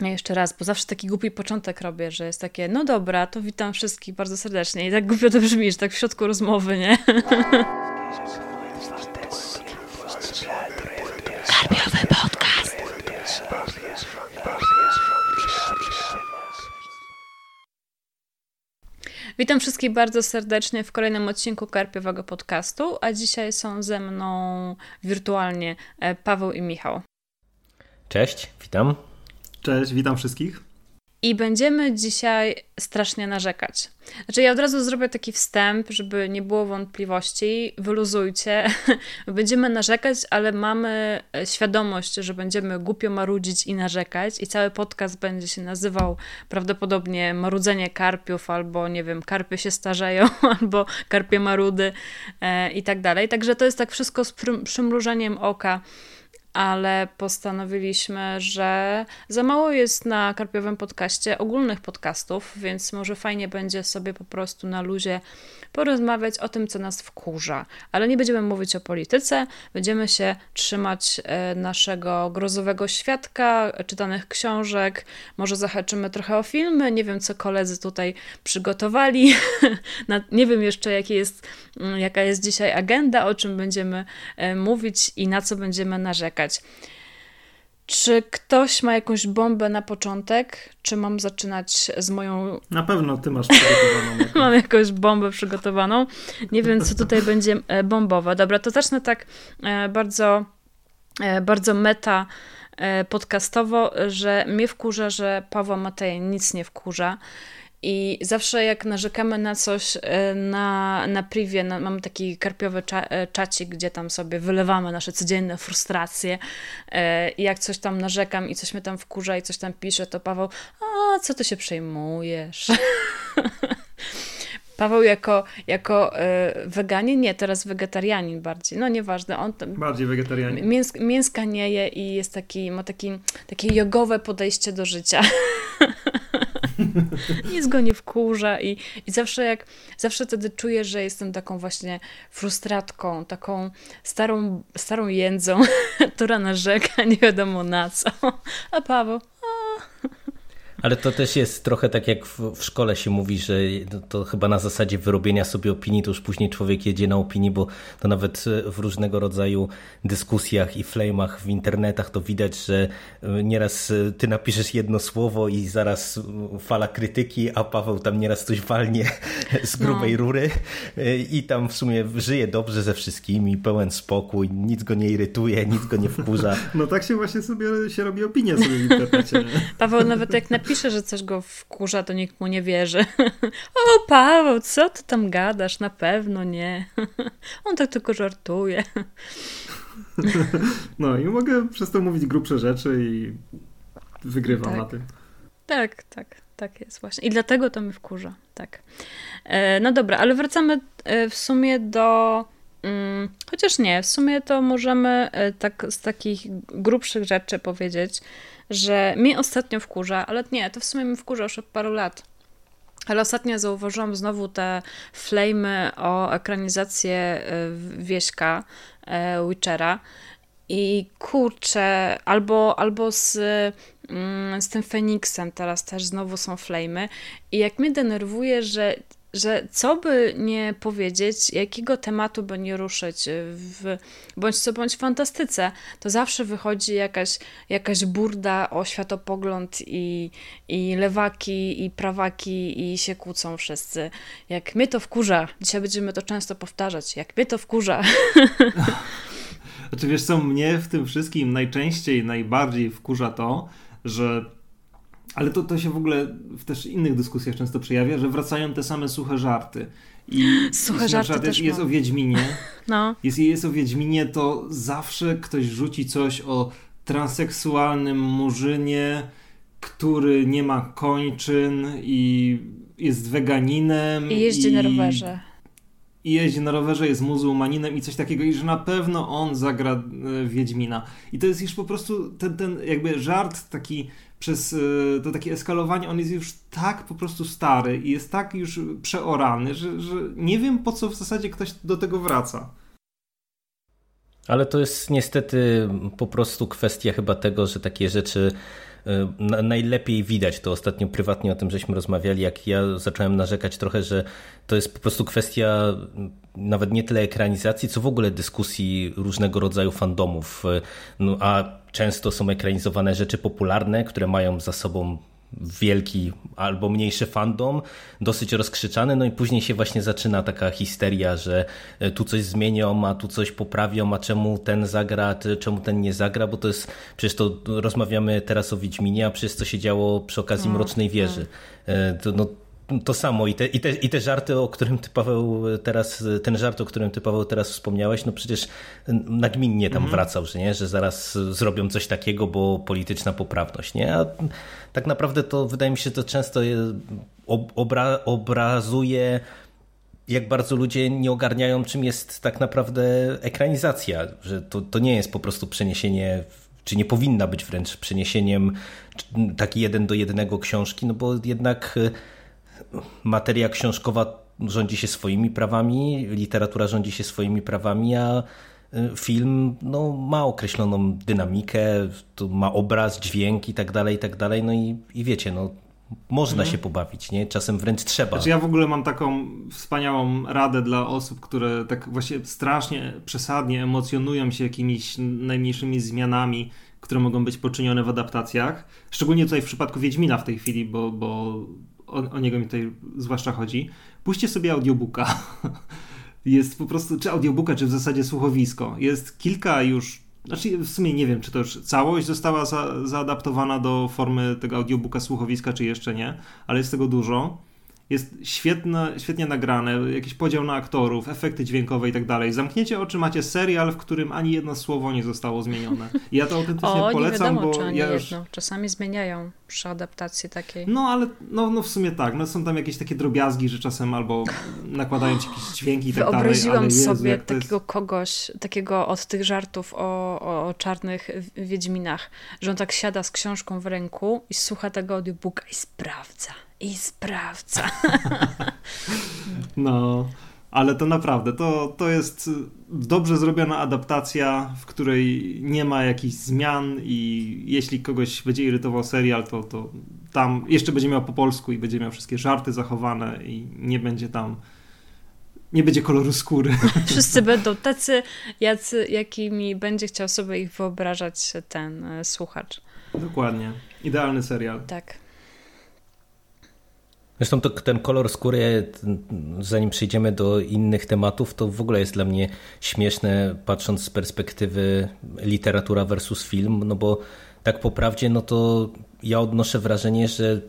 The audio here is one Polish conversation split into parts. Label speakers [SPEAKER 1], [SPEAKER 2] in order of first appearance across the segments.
[SPEAKER 1] Ja jeszcze raz, bo zawsze taki głupi początek robię, że jest takie, no dobra, to witam wszystkich bardzo serdecznie. I tak głupio to brzmi, że tak w środku rozmowy, nie? Karpiowy podcast. Witam wszystkich bardzo serdecznie w kolejnym odcinku Karpiowego Podcastu, a dzisiaj są ze mną wirtualnie e, Paweł i Michał.
[SPEAKER 2] Cześć, witam.
[SPEAKER 3] Cześć, witam wszystkich.
[SPEAKER 1] I będziemy dzisiaj strasznie narzekać. Znaczy, ja od razu zrobię taki wstęp, żeby nie było wątpliwości. Wyluzujcie. Będziemy narzekać, ale mamy świadomość, że będziemy głupio marudzić i narzekać. I cały podcast będzie się nazywał prawdopodobnie Marudzenie Karpiów, albo nie wiem, Karpie się starzeją, albo Karpie Marudy e, i tak dalej. Także to jest tak wszystko z przymrużeniem oka ale postanowiliśmy, że za mało jest na Karpiowym podcaście ogólnych podcastów, więc może fajnie będzie sobie po prostu na luzie porozmawiać o tym, co nas wkurza. Ale nie będziemy mówić o polityce, będziemy się trzymać e, naszego grozowego świadka, czytanych książek, może zahaczymy trochę o filmy, nie wiem, co koledzy tutaj przygotowali, nie wiem jeszcze, jaki jest, mm, jaka jest dzisiaj agenda, o czym będziemy e, mówić i na co będziemy narzekać. Czy ktoś ma jakąś bombę na początek? Czy mam zaczynać z moją.
[SPEAKER 3] Na pewno ty masz przygotowaną.
[SPEAKER 1] mam jakąś bombę przygotowaną. Nie wiem, co tutaj będzie e, bombowe. Dobra, to zacznę tak e, bardzo, e, bardzo meta podcastowo, że mnie wkurza, że Pawła Mateja nic nie wkurza. I zawsze jak narzekamy na coś e, na, na privie, na, mamy taki karpiowy cza, e, czacik, gdzie tam sobie wylewamy nasze codzienne frustracje e, i jak coś tam narzekam i coś mnie tam wkurza i coś tam pisze, to Paweł, a co ty się przejmujesz? Paweł jako, jako y, weganin, nie, teraz wegetarianin bardziej, no nieważne. On
[SPEAKER 3] tam bardziej wegetarianin.
[SPEAKER 1] Mięs, mięska nie je i jest taki, ma taki, takie jogowe podejście do życia. Nic go nie wkurza i, i zawsze jak, zawsze wtedy czuję, że jestem taką właśnie frustratką, taką starą, starą jędzą, która narzeka nie wiadomo na co. A Paweł,
[SPEAKER 2] ale to też jest trochę tak jak w, w szkole się mówi, że to chyba na zasadzie wyrobienia sobie opinii, to już później człowiek jedzie na opinii, bo to nawet w różnego rodzaju dyskusjach i flamach w internetach to widać, że e, nieraz e, ty napiszesz jedno słowo i zaraz fala krytyki, a Paweł tam nieraz coś walnie z grubej no. rury e, i tam w sumie żyje dobrze ze wszystkimi, pełen spokój, nic go nie irytuje, nic go nie wkurza.
[SPEAKER 3] No tak się właśnie sobie się robi opinia sobie w internecie.
[SPEAKER 1] Paweł nawet jak napisze napisze, że coś go wkurza, to nikt mu nie wierzy. o, Paweł, co ty tam gadasz? Na pewno nie. On tak tylko żartuje.
[SPEAKER 3] no i mogę przez to mówić grubsze rzeczy i wygrywam tak. na tym.
[SPEAKER 1] Tak, tak, tak jest właśnie. I dlatego to mi wkurza, tak. E, no dobra, ale wracamy e, w sumie do... Mm, chociaż nie, w sumie to możemy e, tak z takich grubszych rzeczy powiedzieć, że mnie ostatnio wkurza, ale nie, to w sumie mi wkurza już od paru lat. Ale ostatnio zauważyłam znowu te flamy o ekranizację e, Wieśka e, Witchera i kurczę, albo, albo z, mm, z tym Feniksem teraz też znowu są flamy i jak mnie denerwuje, że że co by nie powiedzieć, jakiego tematu by nie ruszyć w bądź co bądź fantastyce, to zawsze wychodzi jakaś, jakaś burda o światopogląd i, i lewaki, i prawaki, i się kłócą wszyscy. Jak mnie to wkurza, dzisiaj będziemy to często powtarzać, jak mnie to wkurza.
[SPEAKER 3] Znaczy wiesz co, mnie w tym wszystkim najczęściej, najbardziej wkurza to, że ale to, to się w ogóle w też innych dyskusjach często przejawia, że wracają te same suche żarty.
[SPEAKER 1] I suche żarty też
[SPEAKER 3] jest, jest o Wiedźminie. No. Jest, jest o Wiedźminie, to zawsze ktoś rzuci coś o transseksualnym murzynie, który nie ma kończyn i jest weganinem.
[SPEAKER 1] I jeździ i, na rowerze.
[SPEAKER 3] I jeździ na rowerze, jest muzułmaninem i coś takiego, i że na pewno on zagra e, Wiedźmina. I to jest już po prostu ten, ten jakby żart taki przez e, to takie eskalowanie, on jest już tak po prostu stary i jest tak już przeorany, że, że nie wiem po co w zasadzie ktoś do tego wraca.
[SPEAKER 2] Ale to jest niestety po prostu kwestia chyba tego, że takie rzeczy najlepiej widać to ostatnio prywatnie o tym żeśmy rozmawiali, jak ja zacząłem narzekać trochę, że to jest po prostu kwestia nawet nie tyle ekranizacji, co w ogóle dyskusji różnego rodzaju fandomów, y, no, a często są ekranizowane rzeczy popularne, które mają za sobą wielki albo mniejszy fandom, dosyć rozkrzyczany, no i później się właśnie zaczyna taka histeria, że e, tu coś zmienią, a tu coś poprawią, a czemu ten zagra, czemu ten nie zagra, bo to jest, przecież to rozmawiamy teraz o Wiedźminie, a przecież co się działo przy okazji no, Mrocznej Wieży. No. To, no, to samo i te, i, te, i te żarty, o którym ty Paweł teraz, ten żart, o którym ty Paweł teraz wspomniałeś, no przecież nagminnie tam mhm. wracał, że nie, że zaraz zrobią coś takiego, bo polityczna poprawność, nie? A tak naprawdę to wydaje mi się, to często obra, obrazuje jak bardzo ludzie nie ogarniają, czym jest tak naprawdę ekranizacja, że to, to nie jest po prostu przeniesienie, czy nie powinna być wręcz przeniesieniem taki jeden do jednego książki, no bo jednak materia książkowa rządzi się swoimi prawami, literatura rządzi się swoimi prawami, a y, film no, ma określoną dynamikę, ma obraz, dźwięk i tak dalej, i tak dalej. No i, i wiecie, no, można mhm. się pobawić, nie? Czasem wręcz trzeba.
[SPEAKER 3] Znaczy ja w ogóle mam taką wspaniałą radę dla osób, które tak właśnie strasznie przesadnie emocjonują się jakimiś najmniejszymi zmianami, które mogą być poczynione w adaptacjach. Szczególnie tutaj w przypadku Wiedźmina w tej chwili, bo, bo o, o niego mi tutaj zwłaszcza chodzi. Puśćcie sobie audiobooka. Jest po prostu, czy audiobooka, czy w zasadzie słuchowisko. Jest kilka już, znaczy w sumie nie wiem, czy to już całość została za, zaadaptowana do formy tego audiobooka słuchowiska, czy jeszcze nie, ale jest tego dużo jest świetne, świetnie nagrane, jakiś podział na aktorów, efekty dźwiękowe i tak dalej. Zamkniecie oczy, macie serial, w którym ani jedno słowo nie zostało zmienione. I ja to autentycznie o, polecam,
[SPEAKER 1] nie wiadomo,
[SPEAKER 3] bo
[SPEAKER 1] czy ani
[SPEAKER 3] ja
[SPEAKER 1] już... jedno. Czasami zmieniają przy adaptacji takiej.
[SPEAKER 3] No, ale no, no w sumie tak. No, są tam jakieś takie drobiazgi, że czasem albo nakładają ci jakieś dźwięki i tak dalej.
[SPEAKER 1] Wyobraziłam
[SPEAKER 3] Jezu,
[SPEAKER 1] sobie takiego jest... kogoś, takiego od tych żartów o, o, o czarnych wiedźminach, że on tak siada z książką w ręku i słucha tego audiobooka i sprawdza i sprawdza.
[SPEAKER 3] No, ale to naprawdę, to, to jest dobrze zrobiona adaptacja, w której nie ma jakichś zmian i jeśli kogoś będzie irytował serial, to, to tam jeszcze będzie miał po polsku i będzie miał wszystkie żarty zachowane i nie będzie tam nie będzie koloru skóry.
[SPEAKER 1] Wszyscy będą tacy, jacy, jakimi będzie chciał sobie ich wyobrażać ten e, słuchacz.
[SPEAKER 3] Dokładnie. Idealny serial.
[SPEAKER 1] Tak.
[SPEAKER 2] Zresztą to, ten kolor skóry, zanim przejdziemy do innych tematów, to w ogóle jest dla mnie śmieszne, patrząc z perspektywy literatura versus film, no bo tak po prawdzie, no to ja odnoszę wrażenie, że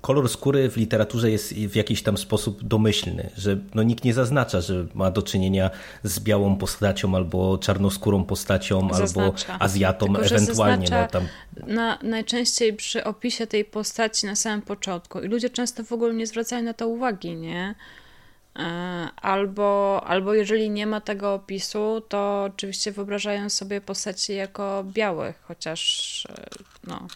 [SPEAKER 2] kolor skóry w literaturze jest w jakiś tam sposób domyślny, że no nikt nie zaznacza, że ma do czynienia z białą postacią albo czarnoskórą postacią zaznacza. albo Azjatą Tylko, ewentualnie. No, tam...
[SPEAKER 1] na, najczęściej przy opisie tej postaci na samym początku i ludzie często w ogóle nie zwracają na to uwagi, nie? E, albo, albo jeżeli nie ma tego opisu, to oczywiście wyobrażają sobie postaci jako białych, chociaż e, no,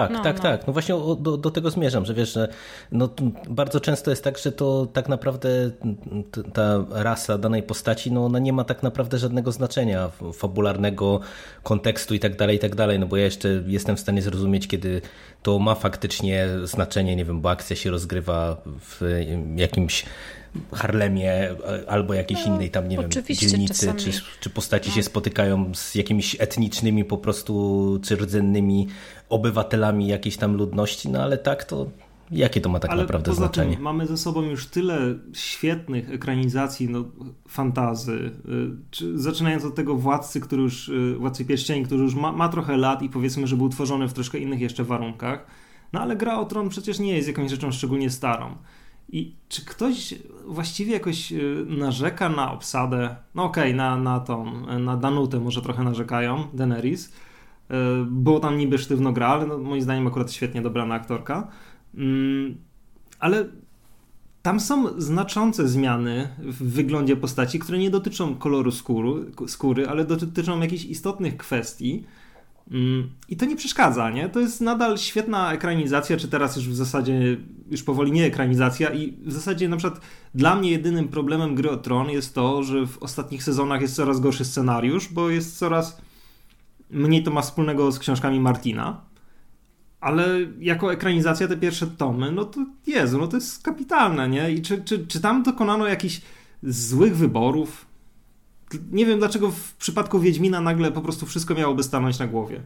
[SPEAKER 2] tak, no, tak, no. tak. No właśnie do, do tego zmierzam, że wiesz, że no, bardzo często jest tak, że to tak naprawdę ta rasa danej postaci, no ona nie ma tak naprawdę żadnego znaczenia fabularnego, kontekstu i tak dalej, i tak dalej, no bo ja jeszcze jestem w stanie zrozumieć, kiedy to ma faktycznie znaczenie, nie wiem, bo akcja się rozgrywa w jakimś Harlemie albo jakiejś no, innej tam, nie wiem, dzielnicy, czy, czy postaci no. się spotykają z jakimiś etnicznymi po prostu, czy rdzennymi obywatelami jakiejś tam ludności, no ale tak to jakie to ma tak ale naprawdę poza znaczenie?
[SPEAKER 3] Tym mamy ze sobą już tyle świetnych ekranizacji no, fantazy, y, zaczynając od tego Władcy, który już, y, Władcy Pierścieni, który już ma, ma trochę lat i powiedzmy, że był tworzony w troszkę innych jeszcze warunkach, no ale Gra o Tron przecież nie jest jakąś rzeczą szczególnie starą. I czy ktoś właściwie jakoś y, narzeka na obsadę? No okej, okay, na, na tą, na Danutę może trochę narzekają, Daenerys. Y, było tam niby sztywno gra, ale no, moim zdaniem akurat świetnie dobrana aktorka. Mm, ale tam są znaczące zmiany w wyglądzie postaci, które nie dotyczą koloru skóry, skóry ale dotyczą jakichś istotnych kwestii. Mm, I to nie przeszkadza, nie? To jest nadal świetna ekranizacja, czy teraz już w zasadzie już powoli nie ekranizacja i w zasadzie na przykład dla mnie jedynym problemem gry o Tron jest to, że w ostatnich sezonach jest coraz gorszy scenariusz, bo jest coraz mniej to ma wspólnego z książkami Martina. Ale jako ekranizacja te pierwsze tomy, no to Jezu, no to jest kapitalne, nie? I czy, czy, czy tam dokonano jakichś złych wyborów? Nie wiem dlaczego w przypadku Wiedźmina nagle po prostu wszystko miałoby stanąć na głowie.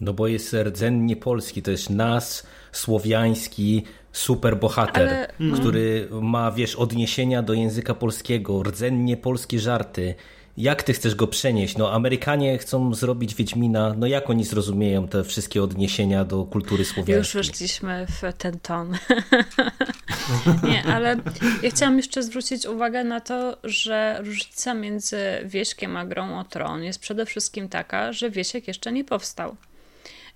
[SPEAKER 2] No bo jest rdzennie polski, to jest nas, słowiański superbohater, Ale... który ma, wiesz, odniesienia do języka polskiego, rdzennie polskie żarty. Jak ty chcesz go przenieść? No Amerykanie chcą zrobić Wiedźmina, no jak oni zrozumieją te wszystkie odniesienia do kultury słowiańskiej?
[SPEAKER 1] Już weszliśmy w ten ton. Nie, ale ja chciałam jeszcze zwrócić uwagę na to, że różnica między Wieśkiem a Grą o Tron jest przede wszystkim taka, że Wiesiek jeszcze nie powstał.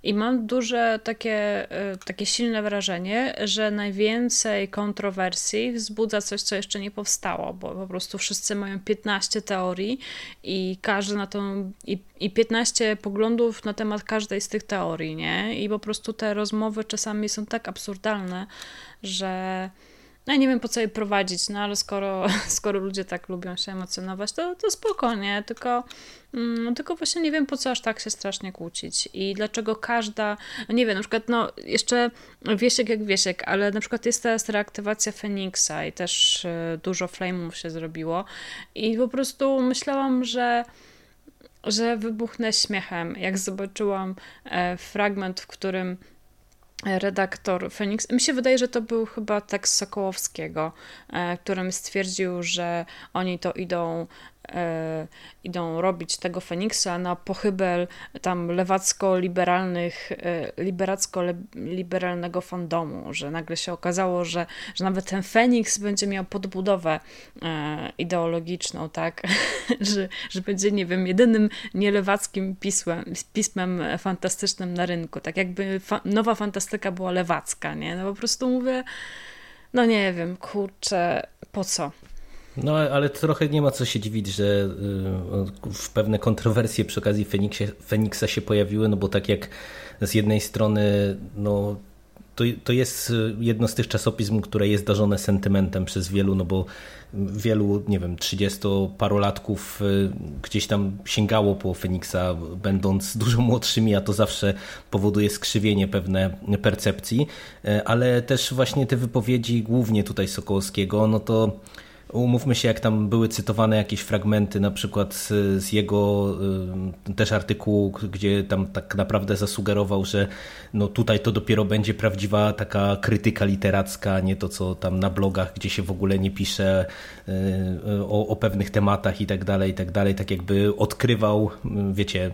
[SPEAKER 1] I mam duże takie, e, takie silne wrażenie, że najwięcej kontrowersji wzbudza coś, co jeszcze nie powstało, bo po prostu wszyscy mają 15 teorii i każdy na tą i, i 15 poglądów na temat każdej z tych teorii, nie? I po prostu te rozmowy czasami są tak absurdalne, że no ja nie wiem po co je prowadzić, no ale skoro, skoro ludzie tak lubią się emocjonować, to, to spokojnie, tylko, mm, tylko właśnie nie wiem po co aż tak się strasznie kłócić i dlaczego każda, nie wiem, na przykład no jeszcze Wiesiek jak Wiesiek, ale na przykład jest teraz reaktywacja Feniksa i też y, dużo flame'ów się zrobiło i po prostu myślałam, że że wybuchnę śmiechem, jak zobaczyłam e, fragment, w którym redaktor Phoenix. Mi się wydaje, że to był chyba tekst Sokołowskiego, e, którym stwierdził, że oni to idą idą robić tego Feniksa na pochybel tam lewacko-liberalnych, e, liberacko-liberalnego fandomu, że nagle się okazało, że, że nawet ten Feniks będzie miał podbudowę e, ideologiczną, tak, że, że będzie, nie wiem, jedynym nielewackim pismem, pismem fantastycznym na rynku, tak jakby fa nowa fantastyka była lewacka, nie, no po prostu mówię, no nie wiem, kurczę, po co?
[SPEAKER 2] No ale trochę nie ma co się dziwić, że y, w pewne kontrowersje przy okazji Feniksie, Feniksa się pojawiły, no bo tak jak z jednej strony no, to, to jest jedno z tych czasopism, które jest darzone sentymentem przez wielu, no bo wielu, nie wiem, 30-parolatków y, gdzieś tam sięgało po Feniksa, będąc dużo młodszymi, a to zawsze powoduje skrzywienie pewne percepcji, y, ale też właśnie te wypowiedzi, głównie tutaj Sokołowskiego, no to Umówmy się, jak tam były cytowane jakieś fragmenty, na przykład z, z jego y, też artykułu, gdzie tam tak naprawdę zasugerował, że no tutaj to dopiero będzie prawdziwa taka krytyka literacka, nie to co tam na blogach, gdzie się w ogóle nie pisze y, o, o pewnych tematach i tak dalej, i tak dalej, tak jakby odkrywał, wiecie,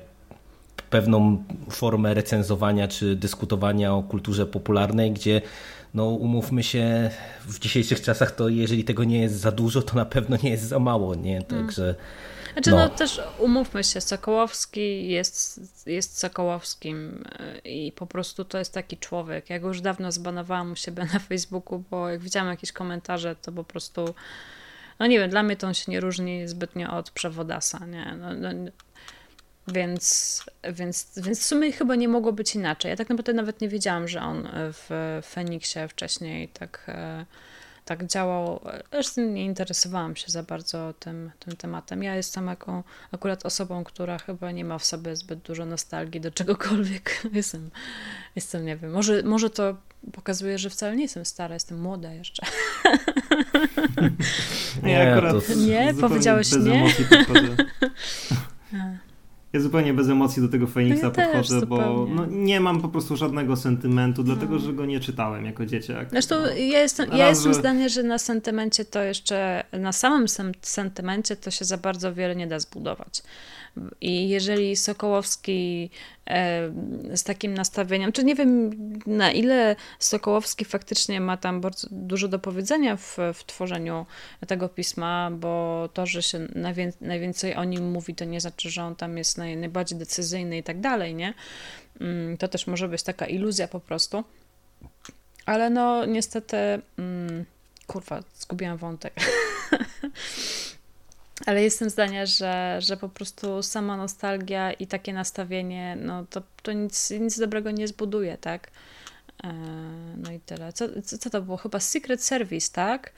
[SPEAKER 2] pewną formę recenzowania czy dyskutowania o kulturze popularnej, gdzie no umówmy się, w dzisiejszych czasach to jeżeli tego nie jest za dużo, to na pewno nie jest za mało, nie? Hmm. Także...
[SPEAKER 1] Znaczy no. no. też umówmy się, Sokołowski jest, jest Sokołowskim e, i po prostu to jest taki człowiek. Ja go już dawno zbanowałam u siebie na Facebooku, bo jak widziałam jakieś komentarze, to po prostu no nie wiem, dla mnie to on się nie różni zbytnio od przewodasa, nie? No, no, więc, więc, więc w sumie chyba nie mogło być inaczej. Ja tak naprawdę nawet nie wiedziałam, że on w Feniksie wcześniej tak, e, tak działał. Zresztą nie interesowałam się za bardzo tym, tym tematem. Ja jestem jaką, akurat osobą, która chyba nie ma w sobie zbyt dużo nostalgii do czegokolwiek. Jestem, jestem nie wiem, może, może to pokazuje, że wcale nie jestem stara, jestem młoda jeszcze.
[SPEAKER 3] Nie, akurat
[SPEAKER 1] nie? powiedziałeś nie?
[SPEAKER 3] Ja zupełnie bez emocji do tego Feniksa no ja podchodzę, bo no, nie mam po prostu żadnego sentymentu, dlatego no. że go nie czytałem jako dzieciak.
[SPEAKER 1] Zresztą no. ja jestem, ja jestem że... zdania, że na sentymencie to jeszcze, na samym sentymencie to się za bardzo wiele nie da zbudować. I jeżeli Sokołowski e, z takim nastawieniem, czy nie wiem na ile Sokołowski faktycznie ma tam bardzo dużo do powiedzenia w, w tworzeniu tego pisma, bo to, że się najwię, najwięcej o nim mówi, to nie znaczy, że on tam jest naj, najbardziej decyzyjny i tak dalej, nie? Mm, to też może być taka iluzja po prostu. Ale no niestety, mm, kurwa, zgubiłam wątek. Ale jestem zdania, że, że po prostu sama nostalgia i takie nastawienie, no to, to nic, nic dobrego nie zbuduje, tak? No i tyle. Co, co, co to było? Chyba Secret Service, tak?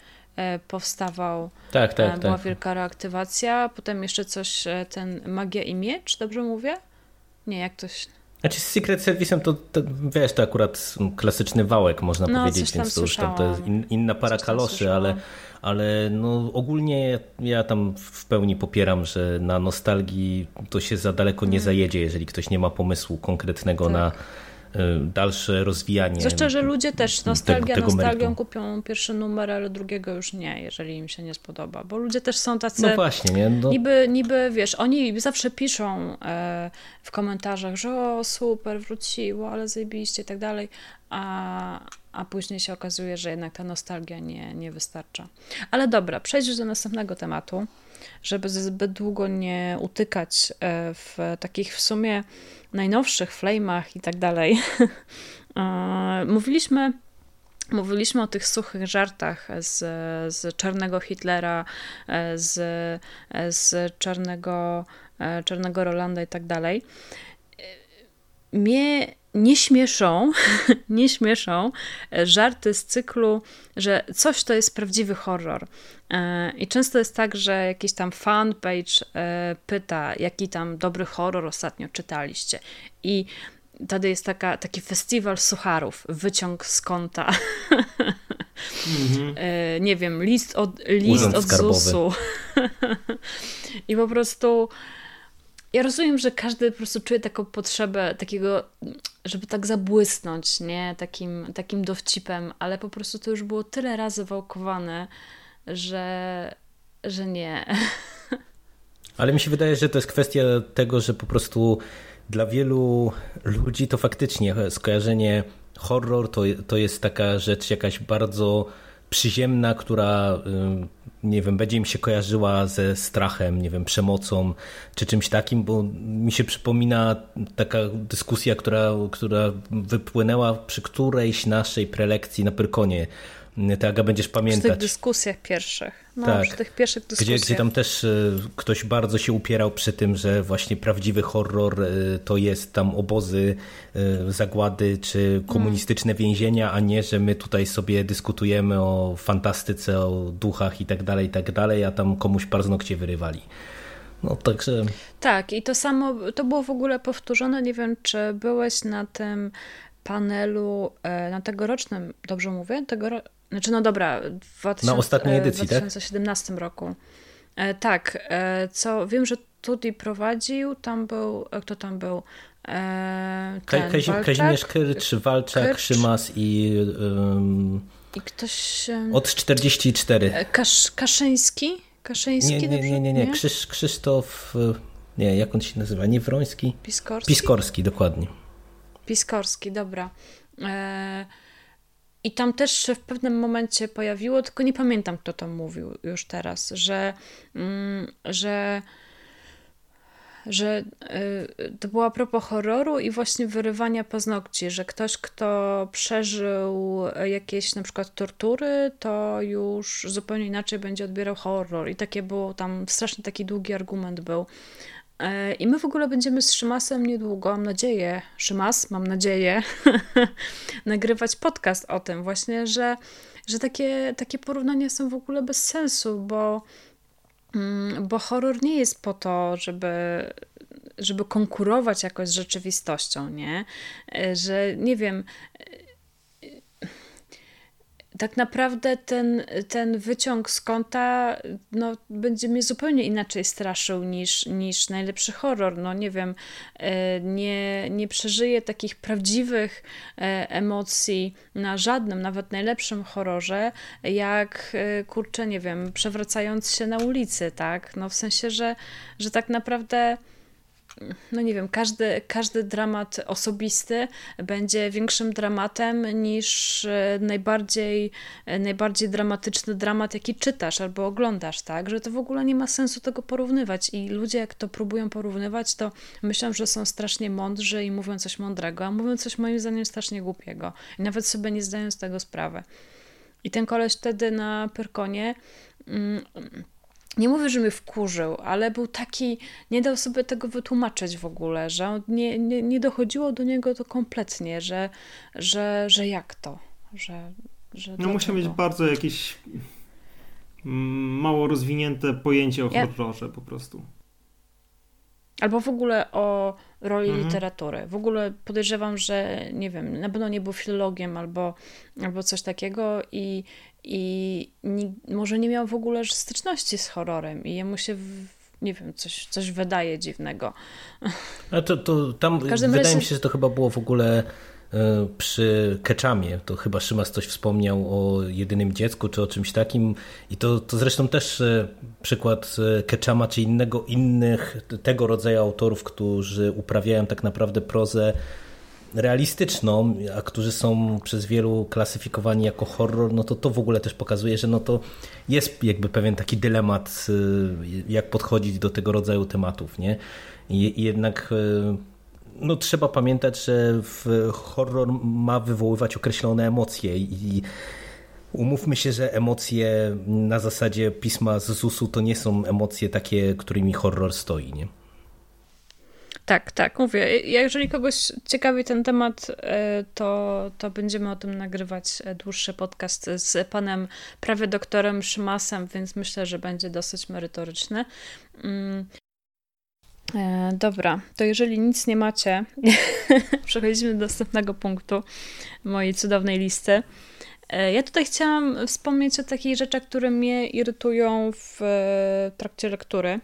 [SPEAKER 1] powstawał.
[SPEAKER 2] Tak, tak,
[SPEAKER 1] Była
[SPEAKER 2] tak.
[SPEAKER 1] wielka reaktywacja, potem jeszcze coś, ten Magia i Miecz, dobrze mówię? Nie, jak coś...
[SPEAKER 2] Znaczy z Secret Service'em to, to, wiesz, to akurat klasyczny wałek można
[SPEAKER 1] no,
[SPEAKER 2] powiedzieć, więc to już tam to jest in, inna para kaloszy, ale, ale no ogólnie ja tam w pełni popieram, że na nostalgii to się za daleko nie mm. zajedzie, jeżeli ktoś nie ma pomysłu konkretnego tak. na Y, dalsze rozwijanie.
[SPEAKER 1] Zwłaszcza, że ludzie też nostalgia, tego, tego nostalgią kupią pierwszy numer, ale drugiego już nie, jeżeli im się nie spodoba, bo ludzie też są tacy...
[SPEAKER 2] No właśnie, nie? No...
[SPEAKER 1] Niby, niby, wiesz, oni zawsze piszą e, w komentarzach, że o, super, wróciło, ale zajebiście i tak dalej, a, a później się okazuje, że jednak ta nostalgia nie, nie wystarcza. Ale dobra, przejdźmy do następnego tematu, żeby zbyt długo nie utykać e, w takich w sumie najnowszych flame'ach i tak dalej. E, mówiliśmy Mówiliśmy o tych suchych żartach z, z czarnego Hitlera, e, z, z czarnego, czarnego Rolanda i tak dalej. Mnie nie śmieszą, nie śmieszą żarty z cyklu, że coś to jest prawdziwy horror. E, I często jest tak, że jakiś tam fanpage e, pyta, jaki tam dobry horror ostatnio czytaliście. I wtedy jest taka, taki festiwal sucharów, wyciąg z konta. Mm-hmm. Nie wiem, list od, list od ZUS-u. I po prostu ja rozumiem, że każdy po prostu czuje taką potrzebę takiego, żeby tak zabłysnąć, nie? Takim, takim dowcipem, ale po prostu to już było tyle razy wałkowane, że, że nie.
[SPEAKER 2] Ale mi się wydaje, że to jest kwestia tego, że po prostu dla wielu ludzi to faktycznie skojarzenie horror to, to jest taka rzecz jakaś bardzo przyziemna, która nie wiem, będzie im się kojarzyła ze strachem, nie wiem, przemocą czy czymś takim, bo mi się przypomina taka dyskusja, która, która wypłynęła przy którejś naszej prelekcji na Pyrkonie ty Aga będziesz pamiętać.
[SPEAKER 1] Przy tych dyskusjach pierwszych. No, tak. przy tych pierwszych dyskusjach.
[SPEAKER 2] Gdzie, gdzie tam też e, ktoś bardzo się upierał przy tym, że właśnie prawdziwy horror e, to jest tam obozy e, zagłady czy komunistyczne więzienia, a nie, że my tutaj sobie dyskutujemy o fantastyce, o duchach i tak dalej, i tak dalej, a tam komuś paznokcie wyrywali. No także...
[SPEAKER 1] Tak, i to samo, to było w ogóle powtórzone, nie wiem, czy byłeś na tym panelu, na tegorocznym, dobrze mówię? Tegoro, znaczy, no dobra, w 2000,
[SPEAKER 2] na ostatniej edycji,
[SPEAKER 1] 2017
[SPEAKER 2] tak?
[SPEAKER 1] roku. E, tak, e, co wiem, że Tudi prowadził, tam był, e, kto tam był? E, ten,
[SPEAKER 2] Kazim, Kazimierz Kyrcz, Walczak, Kyrcz. Szymas i... Um,
[SPEAKER 1] I ktoś...
[SPEAKER 2] Od 44.
[SPEAKER 1] E, Kasz, Kaszyński? Kaszyński?
[SPEAKER 2] Nie, nie, nie, nie, nie. Krzysz, Krzysztof... Nie, jak on się nazywa? Nie Wroński?
[SPEAKER 1] Piskorski?
[SPEAKER 2] Piskorski, dokładnie.
[SPEAKER 1] Piskorski, dobra. E, i tam też się w pewnym momencie pojawiło, tylko nie pamiętam, kto to mówił już teraz, że, mm, że, że y, to było a propos horroru i właśnie wyrywania paznokci, że ktoś, kto przeżył jakieś na przykład tortury, to już zupełnie inaczej będzie odbierał horror. I takie było tam, strasznie taki długi argument był. E, I my w ogóle będziemy z Szymasem niedługo, mam nadzieję, Szymas, mam nadzieję, nagrywać podcast o tym właśnie, że, że takie, takie porównania są w ogóle bez sensu, bo, mm, bo horror nie jest po to, żeby żeby konkurować jakoś z rzeczywistością, nie? E, że nie wiem, tak naprawdę ten, ten wyciąg z kąta no, będzie mnie zupełnie inaczej straszył niż, niż najlepszy horror. No nie wiem, e, nie, nie przeżyję takich prawdziwych e, emocji na żadnym, nawet najlepszym horrorze, jak e, kurczę, nie wiem, przewracając się na ulicy, tak? No w sensie, że, że tak naprawdę no nie wiem, każdy, każdy dramat osobisty będzie większym dramatem niż e, najbardziej, e, najbardziej dramatyczny dramat, jaki czytasz albo oglądasz, tak? Że to w ogóle nie ma sensu tego porównywać i ludzie, jak to próbują porównywać, to myślą, że są strasznie mądrzy i mówią coś mądrego, a mówią coś moim zdaniem strasznie głupiego i nawet sobie nie zdają z tego sprawy. I ten koleś wtedy na Pyrkonie mm, nie mówię, że mnie wkurzył, ale był taki, nie dał sobie tego wytłumaczyć w ogóle, że nie, nie, nie dochodziło do niego to kompletnie, że, że, że jak to, że, że
[SPEAKER 3] No musiał mieć bardzo jakieś mało rozwinięte pojęcie o ja... horrorze po prostu.
[SPEAKER 1] Albo w ogóle o roli mhm. literatury. W ogóle podejrzewam, że nie wiem, na pewno nie był filologiem albo, albo coś takiego i, i nie, może nie miał w ogóle styczności z horrorem i jemu się w, nie wiem, coś, coś wydaje dziwnego.
[SPEAKER 2] A to, to tam wydaje razie... mi się, że to chyba było w ogóle E, przy Keczamie, to chyba Szymas coś wspomniał o jedynym dziecku, czy o czymś takim i to, to zresztą też e, przykład e, Keczama, czy innego, innych tego rodzaju autorów, którzy uprawiają tak naprawdę prozę realistyczną, a którzy są przez wielu klasyfikowani jako horror, no to to w ogóle też pokazuje, że no to jest jakby pewien taki dylemat, jak podchodzić do tego rodzaju tematów, nie? I, i jednak no, trzeba pamiętać, że horror ma wywoływać określone emocje i umówmy się, że emocje na zasadzie pisma z ZUS-u to nie są emocje takie, którymi horror stoi, nie?
[SPEAKER 1] Tak, tak, mówię. Jeżeli kogoś ciekawi ten temat, e, to, to będziemy o tym nagrywać e, dłuższy podcast z panem prawie doktorem Szymasem, więc myślę, że będzie dosyć merytoryczny. Mm, E, dobra, to jeżeli nic nie macie, przechodzimy do następnego punktu mojej cudownej listy. Ja tutaj chciałam wspomnieć o takich rzeczach, które mnie irytują w trakcie lektury.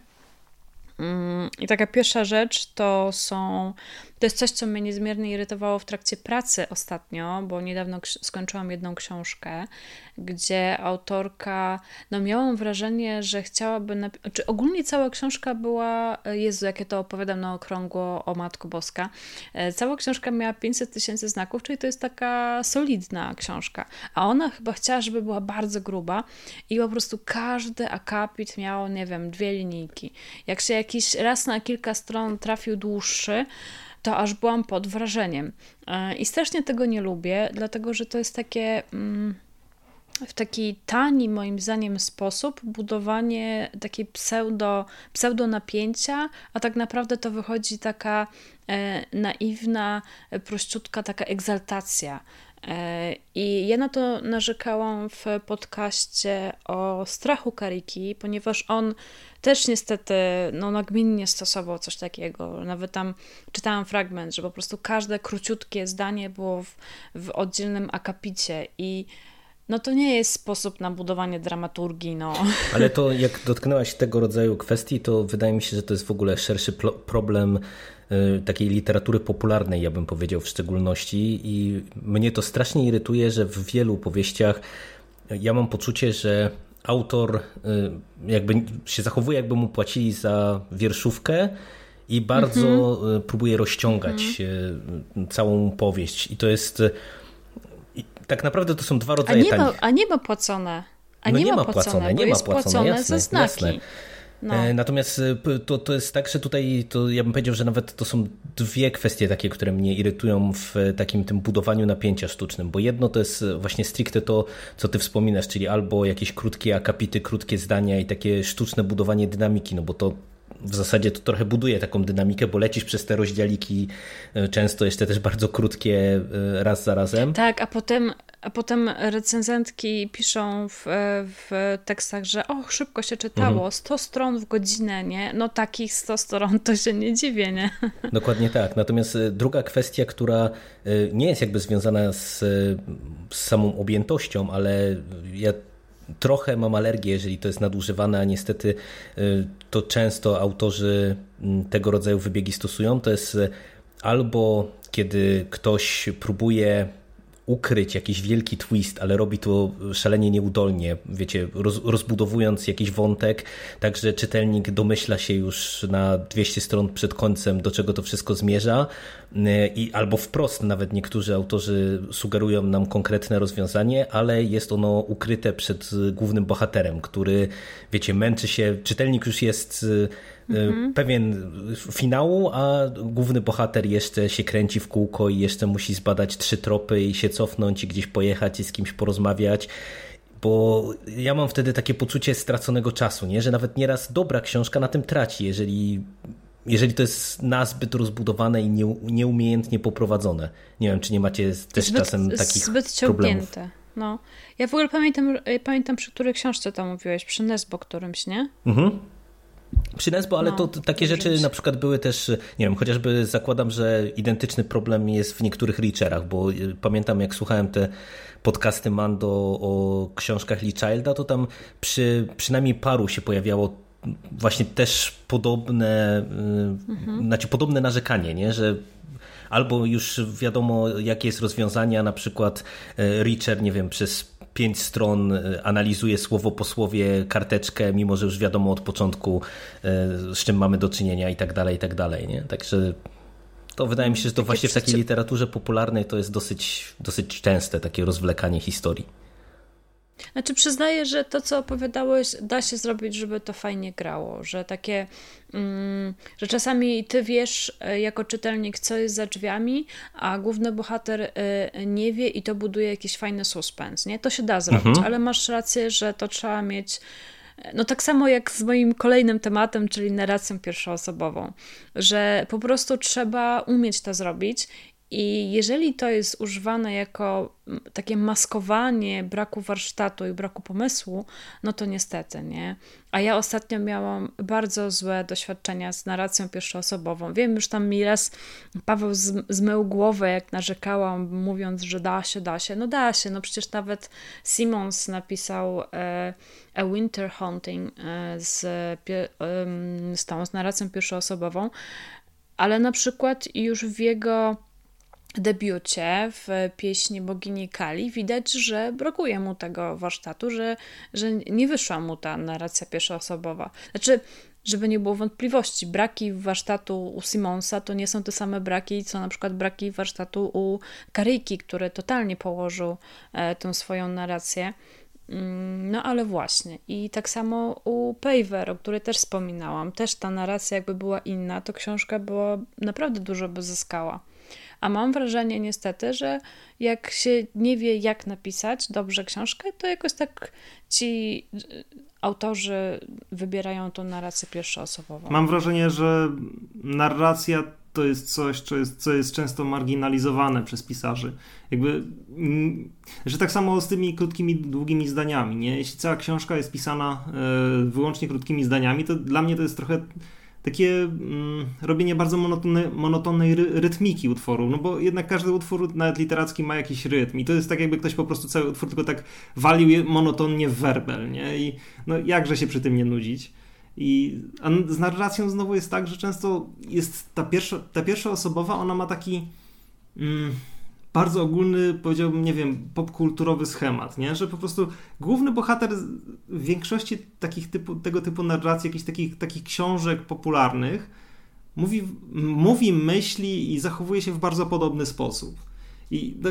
[SPEAKER 1] Mm, I taka pierwsza rzecz to są to jest coś, co mnie niezmiernie irytowało w trakcie pracy ostatnio, bo niedawno skończyłam jedną książkę, gdzie autorka, no miałam wrażenie, że chciałaby, napi- czy ogólnie cała książka była, Jezu, jakie to opowiadam na okrągło o Matko Boska, e, cała książka miała 500 tysięcy znaków, czyli to jest taka solidna książka, a ona chyba chciała, żeby była bardzo gruba i po prostu każdy akapit miał, nie wiem, dwie linijki. Jak się jakiś raz na kilka stron trafił dłuższy, to aż byłam pod wrażeniem. E, I strasznie tego nie lubię, dlatego że to jest takie. Mm, w taki tani, moim zdaniem, sposób budowanie takiej pseudo, pseudo napięcia, a tak naprawdę to wychodzi taka e, naiwna, prościutka taka egzaltacja. E, I ja na to narzekałam w podcaście o strachu Kariki, ponieważ on też niestety no, nagminnie stosował coś takiego. Nawet tam czytałam fragment, że po prostu każde króciutkie zdanie było w, w oddzielnym akapicie i no to nie jest sposób na budowanie dramaturgii. No.
[SPEAKER 2] Ale to jak dotknęłaś tego rodzaju kwestii, to wydaje mi się, że to jest w ogóle szerszy problem takiej literatury popularnej, ja bym powiedział w szczególności. I mnie to strasznie irytuje, że w wielu powieściach ja mam poczucie, że autor y, jakby się zachowuje, jakby mu płacili za wierszówkę i bardzo mhm. próbuje rozciągać mhm. całą powieść. I to jest. Tak naprawdę to są dwa rodzaje.
[SPEAKER 1] A nie ma, a nie ma płacone. A
[SPEAKER 2] no
[SPEAKER 1] nie,
[SPEAKER 2] nie
[SPEAKER 1] ma płacone,
[SPEAKER 2] nie
[SPEAKER 1] ma płacone, płacone
[SPEAKER 2] jasne,
[SPEAKER 1] za znaki.
[SPEAKER 2] Jasne. No. E, natomiast e, to, to jest tak, że tutaj to ja bym powiedział, że nawet to są dwie kwestie takie, które mnie irytują w takim tym budowaniu napięcia sztucznym, bo jedno to jest właśnie stricte to, co ty wspominasz, czyli albo jakieś krótkie akapity, krótkie zdania i takie sztuczne budowanie dynamiki, no bo to w zasadzie to trochę buduje taką dynamikę, bo lecisz przez te rozdziałiki, e, często jeszcze też bardzo krótkie, raz za razem.
[SPEAKER 1] Tak, a potem a potem recenzentki piszą w, w tekstach, że o, szybko się czytało, mhm. 100 stron w godzinę, nie? No takich 100 stron to się nie dziwię, nie?
[SPEAKER 2] Dokładnie tak. Natomiast e, druga kwestia, która e, nie jest jakby związana z, z samą objętością, ale ja trochę mam alergię, jeżeli to jest nadużywane, a niestety e, to często autorzy tego rodzaju wybiegi stosują, to jest albo kiedy ktoś próbuje ukryć jakiś wielki twist, ale robi to szalenie nieudolnie, wiecie, roz, rozbudowując jakiś wątek, tak że czytelnik domyśla się już na 200 stron przed końcem, do czego to wszystko zmierza. I albo wprost nawet niektórzy autorzy sugerują nam konkretne rozwiązanie, ale jest ono ukryte przed głównym bohaterem, który, wiecie, męczy się, czytelnik już jest mhm. pewien finału, a główny bohater jeszcze się kręci w kółko i jeszcze musi zbadać trzy tropy i się cofnąć i gdzieś pojechać i z kimś porozmawiać. bo ja mam wtedy takie poczucie straconego czasu, nie? że nawet nieraz dobra książka na tym traci, jeżeli, jeżeli to jest nazbyt rozbudowane i nie, nieumiejętnie poprowadzone. Nie wiem, czy nie macie też zbyt, czasem takich zbyt ciągnięte. problemów.
[SPEAKER 1] No. Ja w ogóle pamiętam, pamiętam przy której książce tam mówiłeś, przy Nesbo którymś, nie? Mhm.
[SPEAKER 2] Przy Nesbo, ale no, to takie rzeczy na przykład były też, nie wiem, chociażby zakładam, że identyczny problem jest w niektórych Reacherach, bo y, pamiętam jak słuchałem te podcasty Mando o książkach Lee Childa, to tam przy przynajmniej paru się pojawiało właśnie też podobne, mhm. znaczy podobne narzekanie, nie? że albo już wiadomo jakie jest rozwiązanie, na przykład y, Reacher, nie wiem, przez pięć stron e, analizuje słowo po słowie karteczkę, mimo że już wiadomo od początku e, z czym mamy do czynienia i tak dalej, i tak dalej. Nie? Także to wydaje mi się, że to właśnie w takiej literaturze popularnej to jest dosyć, dosyć częste takie rozwlekanie historii.
[SPEAKER 1] Znaczy przyznaję, że to, co opowiadałeś, da się zrobić, żeby to fajnie grało, że takie, mm, że czasami ty wiesz e, jako czytelnik, co jest za drzwiami, a główny bohater e, nie wie i to buduje jakiś fajny suspens, nie? To się da zrobić, mhm. ale masz rację, że to trzeba mieć e, no tak samo jak z moim kolejnym tematem, czyli narracją pierwszoosobową, że po prostu trzeba umieć to zrobić i jeżeli to jest używane jako takie maskowanie braku warsztatu i braku pomysłu, no to niestety, nie? A ja ostatnio miałam bardzo złe doświadczenia z narracją pierwszoosobową. Wiem, już tam mi raz Paweł zmył głowę, jak narzekałam, mówiąc, że da się, da się. No da się, no przecież nawet Simons napisał e, A Winter Hunting e, z, z tą z narracją pierwszoosobową, ale na przykład już w jego debiucie w pieśni bogini Kali widać, że brakuje mu tego warsztatu, że, że nie wyszła mu ta narracja pierwszoosobowa. Znaczy, żeby nie było wątpliwości, braki warsztatu u Simonsa to nie są te same braki, co na przykład braki warsztatu u Karyki, który totalnie położył e, tę swoją narrację. Mm, no ale właśnie. I tak samo u Paver, o której też wspominałam, też ta narracja jakby była inna, to książka była naprawdę dużo by zyskała. A mam wrażenie niestety, że jak się nie wie, jak napisać dobrze książkę, to jakoś tak ci y, autorzy wybierają tą narrację pierwszoosobową.
[SPEAKER 3] Mam wrażenie, że narracja to jest coś, co jest, co jest często marginalizowane przez pisarzy. Jakby, mm, że tak samo z tymi krótkimi, długimi zdaniami. Nie? Jeśli cała książka jest pisana e, wyłącznie krótkimi zdaniami, to dla mnie to jest trochę takie mm, robienie bardzo monotonnej, monotonnej ry, rytmiki utworu, no bo jednak każdy utwór, nawet literacki, ma jakiś rytm i to jest tak jakby ktoś po prostu cały utwór tylko tak walił je monotonnie w werbel, nie? I no jakże się przy tym nie nudzić. I a z narracją znowu jest tak, że często jest ta pierwsza, ta pierwsza osobowa, ona ma taki... Mm, bardzo ogólny, powiedziałbym, nie wiem, popkulturowy schemat, nie? że po prostu główny bohater w większości takich typu, tego typu narracji, jakichś takich, takich książek popularnych, mówi, mówi, myśli i zachowuje się w bardzo podobny sposób. I no,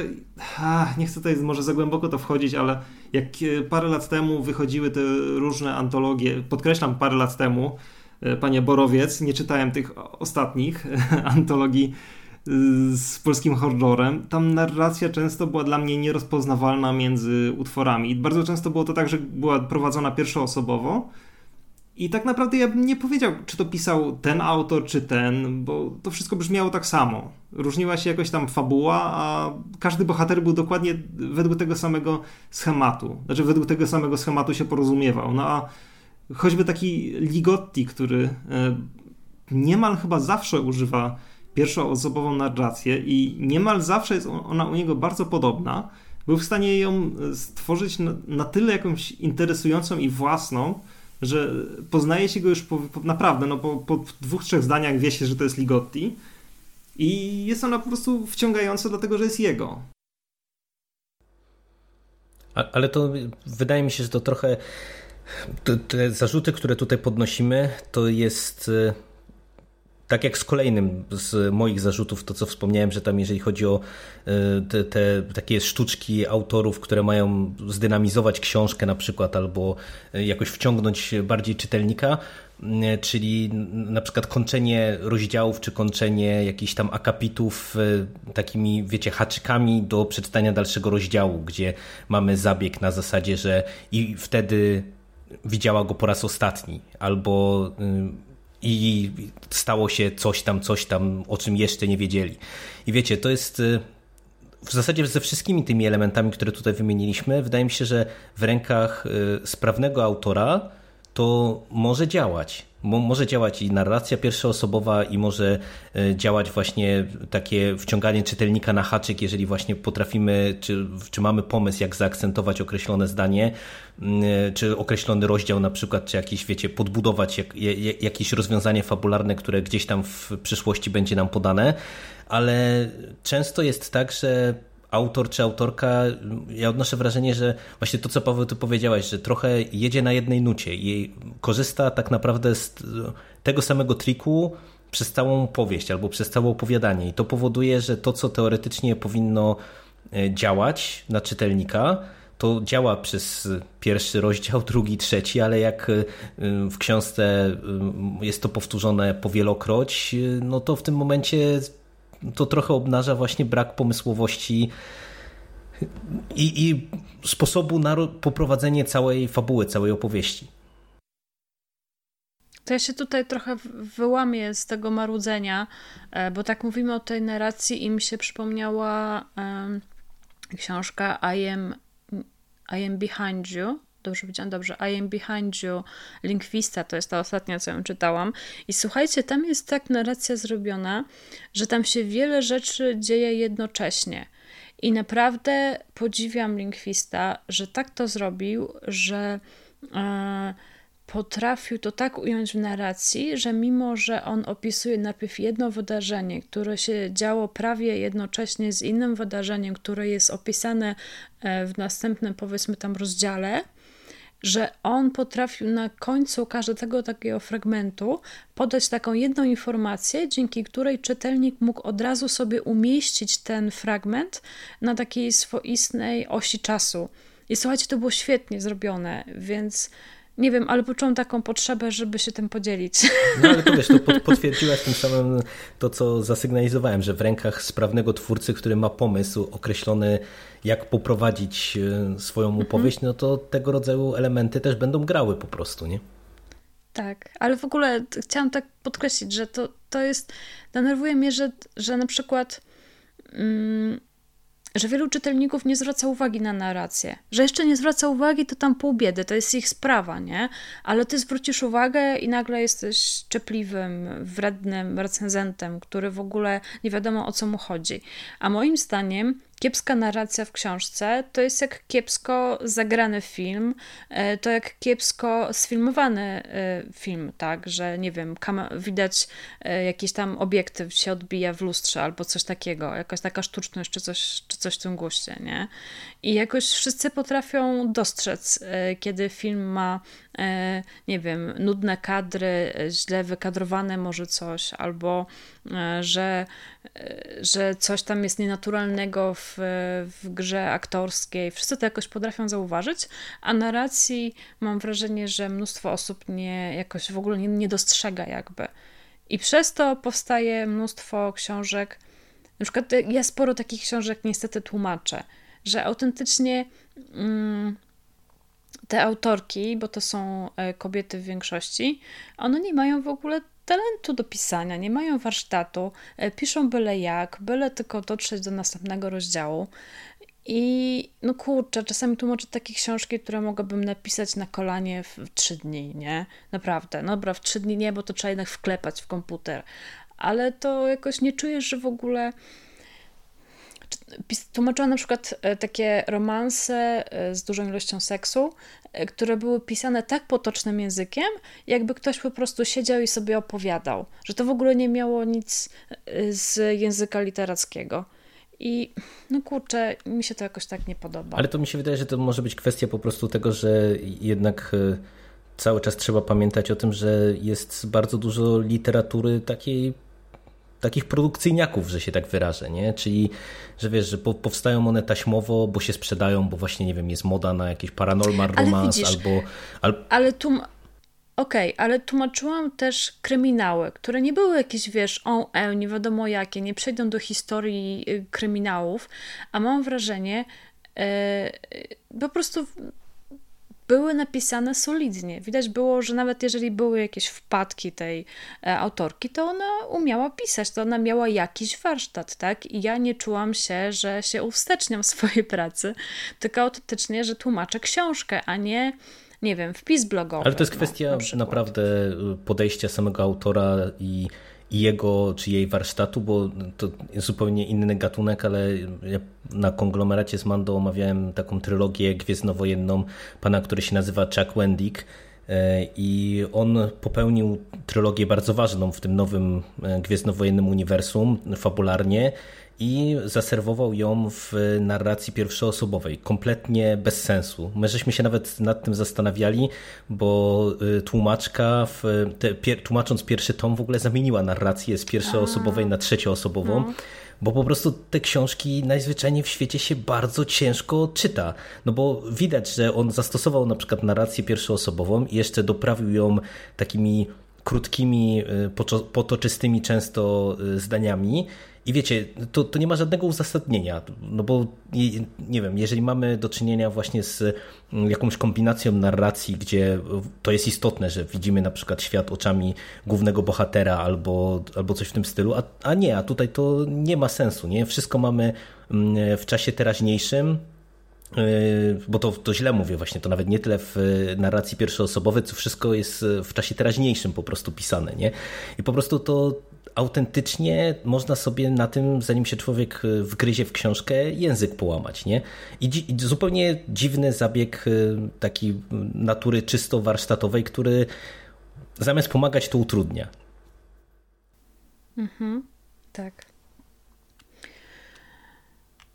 [SPEAKER 3] nie chcę tutaj może za głęboko to wchodzić, ale jak e, parę lat temu wychodziły te różne antologie, podkreślam parę lat temu, e, panie Borowiec, nie czytałem tych ostatnich antologii z polskim horrorem, tam narracja często była dla mnie nierozpoznawalna między utworami. I bardzo często było to tak, że była prowadzona pierwszoosobowo. I tak naprawdę ja bym nie powiedział, czy to pisał ten autor, czy ten, bo to wszystko brzmiało tak samo. Różniła się jakoś tam fabuła, a każdy bohater był dokładnie według tego samego schematu. Znaczy, według tego samego schematu się porozumiewał. No a choćby taki Ligotti, który e, niemal chyba zawsze używa pierwszoosobową narrację i niemal zawsze jest ona u niego bardzo podobna, był w stanie ją e, stworzyć na, na tyle jakąś interesującą i własną, że poznaje się go już po, po, naprawdę, no po, po dwóch, trzech zdaniach wie się, że to jest Ligotti i jest ona po prostu wciągająca dlatego, że jest jego.
[SPEAKER 2] Ale to wydaje mi się, że to trochę te zarzuty, które tutaj podnosimy, to jest e, tak jak z kolejnym z moich zarzutów, to co wspomniałem, że tam jeżeli chodzi o e, te, te, takie sztuczki autorów, które mają zdynamizować książkę na przykład, albo e, jakoś wciągnąć bardziej czytelnika, e, czyli na przykład kończenie rozdziałów, czy kończenie jakichś tam akapitów takimi, wiecie, haczykami do przeczytania dalszego rozdziału, gdzie mamy zabieg na zasadzie, że i wtedy widziała go po raz ostatni, albo i stało się coś tam, coś tam, o czym jeszcze nie wiedzieli. I wiecie, to jest y, w zasadzie ze wszystkimi tymi elementami, które tutaj wymieniliśmy, wydaje mi się, że w rękach y, sprawnego autora to może działać. Może działać i narracja pierwszoosobowa i może e, działać właśnie takie wciąganie czytelnika na haczyk, jeżeli właśnie potrafimy, czy, czy mamy pomysł, jak zaakcentować określone zdanie, e, czy określony rozdział na przykład, czy jakieś, wiecie, podbudować jak, jakieś rozwiązanie fabularne, które gdzieś tam w przyszłości będzie nam podane, ale często jest tak, że autor czy autorka, ja odnoszę wrażenie, że właśnie to, co Paweł ty powiedziałaś, że trochę jedzie na jednej nucie i korzysta tak naprawdę z tego samego triku przez całą powieść albo przez całe opowiadanie. I to powoduje, że to, co teoretycznie powinno e, działać na czytelnika, to działa przez pierwszy rozdział, drugi, trzeci, ale jak e, w książce e, jest to powtórzone powielokroć, no to w tym momencie to trochę obnaża właśnie brak pomysłowości i, i sposobu na poprowadzenie całej fabuły, całej opowieści.
[SPEAKER 1] To ja się tutaj trochę wyłamię z tego marudzenia, e, bo tak mówimy o tej narracji i mi się przypomniała um, książka I am, I am Behind You dobrze powiedziałam, dobrze, I am behind you, Linkwista, to jest ta ostatnia, co ją czytałam. I słuchajcie, tam jest tak narracja zrobiona, że tam się wiele rzeczy dzieje jednocześnie. I naprawdę podziwiam Linkwista, że tak to zrobił, że e, potrafił to tak ująć w narracji, że mimo, że on opisuje najpierw jedno wydarzenie, które się działo prawie jednocześnie z innym wydarzeniem, które jest opisane e, w następnym, powiedzmy tam rozdziale, że on potrafił na końcu każdego takiego fragmentu podać taką jedną informację, dzięki której czytelnik mógł od razu sobie umieścić ten fragment na takiej swoistej osi czasu. I słuchajcie, to było świetnie zrobione, więc nie wiem, ale poczułam taką potrzebę, żeby się tym podzielić.
[SPEAKER 2] No ale to wiesz, to potwierdziłaś tym samym to, co zasygnalizowałem, że w rękach sprawnego twórcy, który ma pomysł określony, jak poprowadzić e, swoją mhm. opowieść, no to tego rodzaju elementy też będą grały po prostu, nie?
[SPEAKER 1] Tak, ale w ogóle chciałam tak podkreślić, że to, to jest, denerwuje mnie, że, że na przykład mm, że wielu czytelników nie zwraca uwagi na narrację. Że jeszcze nie zwraca uwagi, to tam pół biedy, to jest ich sprawa, nie? Ale ty zwrócisz uwagę i nagle jesteś czepliwym, wrednym recenzentem, który w ogóle nie wiadomo o co mu chodzi. A moim zdaniem kiepska narracja w książce to jest jak kiepsko zagrany film, e, to jak kiepsko sfilmowany e, film, tak, że nie wiem, widać e, jakiś tam obiektyw się odbija w lustrze albo coś takiego, jakaś taka sztuczność czy coś, czy coś w tym guście, nie? I jakoś wszyscy potrafią dostrzec, kiedy film ma, nie wiem, nudne kadry, źle wykadrowane może coś, albo że, że coś tam jest nienaturalnego w w, grze aktorskiej. Wszyscy to jakoś potrafią zauważyć, a narracji mam wrażenie, że mnóstwo osób nie, jakoś w ogóle nie, nie dostrzega jakby. I przez to powstaje mnóstwo książek. Na przykład ja sporo takich książek niestety tłumaczę, że autentycznie mm, te autorki, bo to są e, kobiety w większości, one nie mają w ogóle talentu do pisania, nie mają warsztatu, e, piszą byle jak, byle tylko dotrzeć do następnego rozdziału. I no kurczę, czasami tłumaczę takie książki, które mogłabym napisać na kolanie w trzy dni, nie? Naprawdę. No dobra, w trzy dni nie, bo to trzeba jednak wklepać w komputer. Ale to jakoś nie czujesz, że w ogóle Tłumaczyłam na przykład e, takie romanse e, z dużą ilością seksu, e, które były pisane tak potocznym językiem, jakby ktoś po prostu siedział i sobie opowiadał, że to w ogóle nie miało nic z języka literackiego. I no kurczę, mi się to jakoś tak nie podoba.
[SPEAKER 2] Ale to mi się wydaje, że to może być kwestia po prostu tego, że jednak cały czas trzeba pamiętać o tym, że jest bardzo dużo literatury takiej takich produkcyjniaków, że się tak wyrażę, nie? Czyli, że wiesz, że powstają one taśmowo, bo się sprzedają, bo właśnie, nie wiem, jest moda na jakiś paranormal romance albo...
[SPEAKER 1] Al... Ale tu... Okej, okay, ale tłumaczyłam też kryminały, które nie były jakieś, wiesz, o, e, nie wiadomo jakie, nie przejdą do historii y, kryminałów, a mam wrażenie, e, po prostu były napisane solidnie. Widać było, że nawet jeżeli były jakieś wpadki tej e, autorki, to ona umiała pisać, to ona miała jakiś warsztat, tak? I ja nie czułam się, że się uwsteczniam swojej pracy, tylko autentycznie, że tłumaczę książkę, a nie nie wiem, wpis blogowy.
[SPEAKER 2] Ale to jest no, kwestia no, na naprawdę podejścia samego autora i jego czy jej warsztatu, bo to zupełnie inny gatunek, ale ja na konglomeracie z Mando omawiałem taką trylogię gwiezdnowojenną pana, który się nazywa Chuck Wendick e, i on popełnił trylogię bardzo ważną w tym nowym e, gwiezdnowojennym uniwersum fabularnie i zaserwował ją w narracji pierwszoosobowej, kompletnie bez sensu. My żeśmy się nawet nad tym zastanawiali, bo y, tłumaczka, w, te, tłumacząc pierwszy tom, w ogóle zamieniła narrację z pierwszoosobowej na trzecioosobową. No bo po prostu te książki najzwyczajniej w świecie się bardzo ciężko czyta. No bo widać, że on zastosował na przykład narrację pierwszoosobową i jeszcze doprawił ją takimi krótkimi, y, potoczystymi często y, zdaniami i wiecie, to, to nie ma żadnego uzasadnienia, no bo nie wiem, jeżeli mamy do czynienia właśnie z mm, jakąś kombinacją narracji, gdzie to jest istotne, że widzimy na przykład świat oczami głównego bohatera albo, albo coś w tym stylu, a, a nie, a tutaj to nie ma sensu, nie? Wszystko mamy mm, w czasie teraźniejszym, yy, bo to, to źle mówię właśnie, to nawet nie tyle w narracji pierwszoosobowej, co wszystko jest w czasie teraźniejszym po prostu pisane, nie? I po prostu to autentycznie można sobie na tym, zanim się człowiek e, wgryzie w książkę, język połamać. Nie? I, dzi zupełnie dziwny zabieg e, taki natury czysto warsztatowej, który zamiast pomagać, to utrudnia.
[SPEAKER 1] Mhm, tak.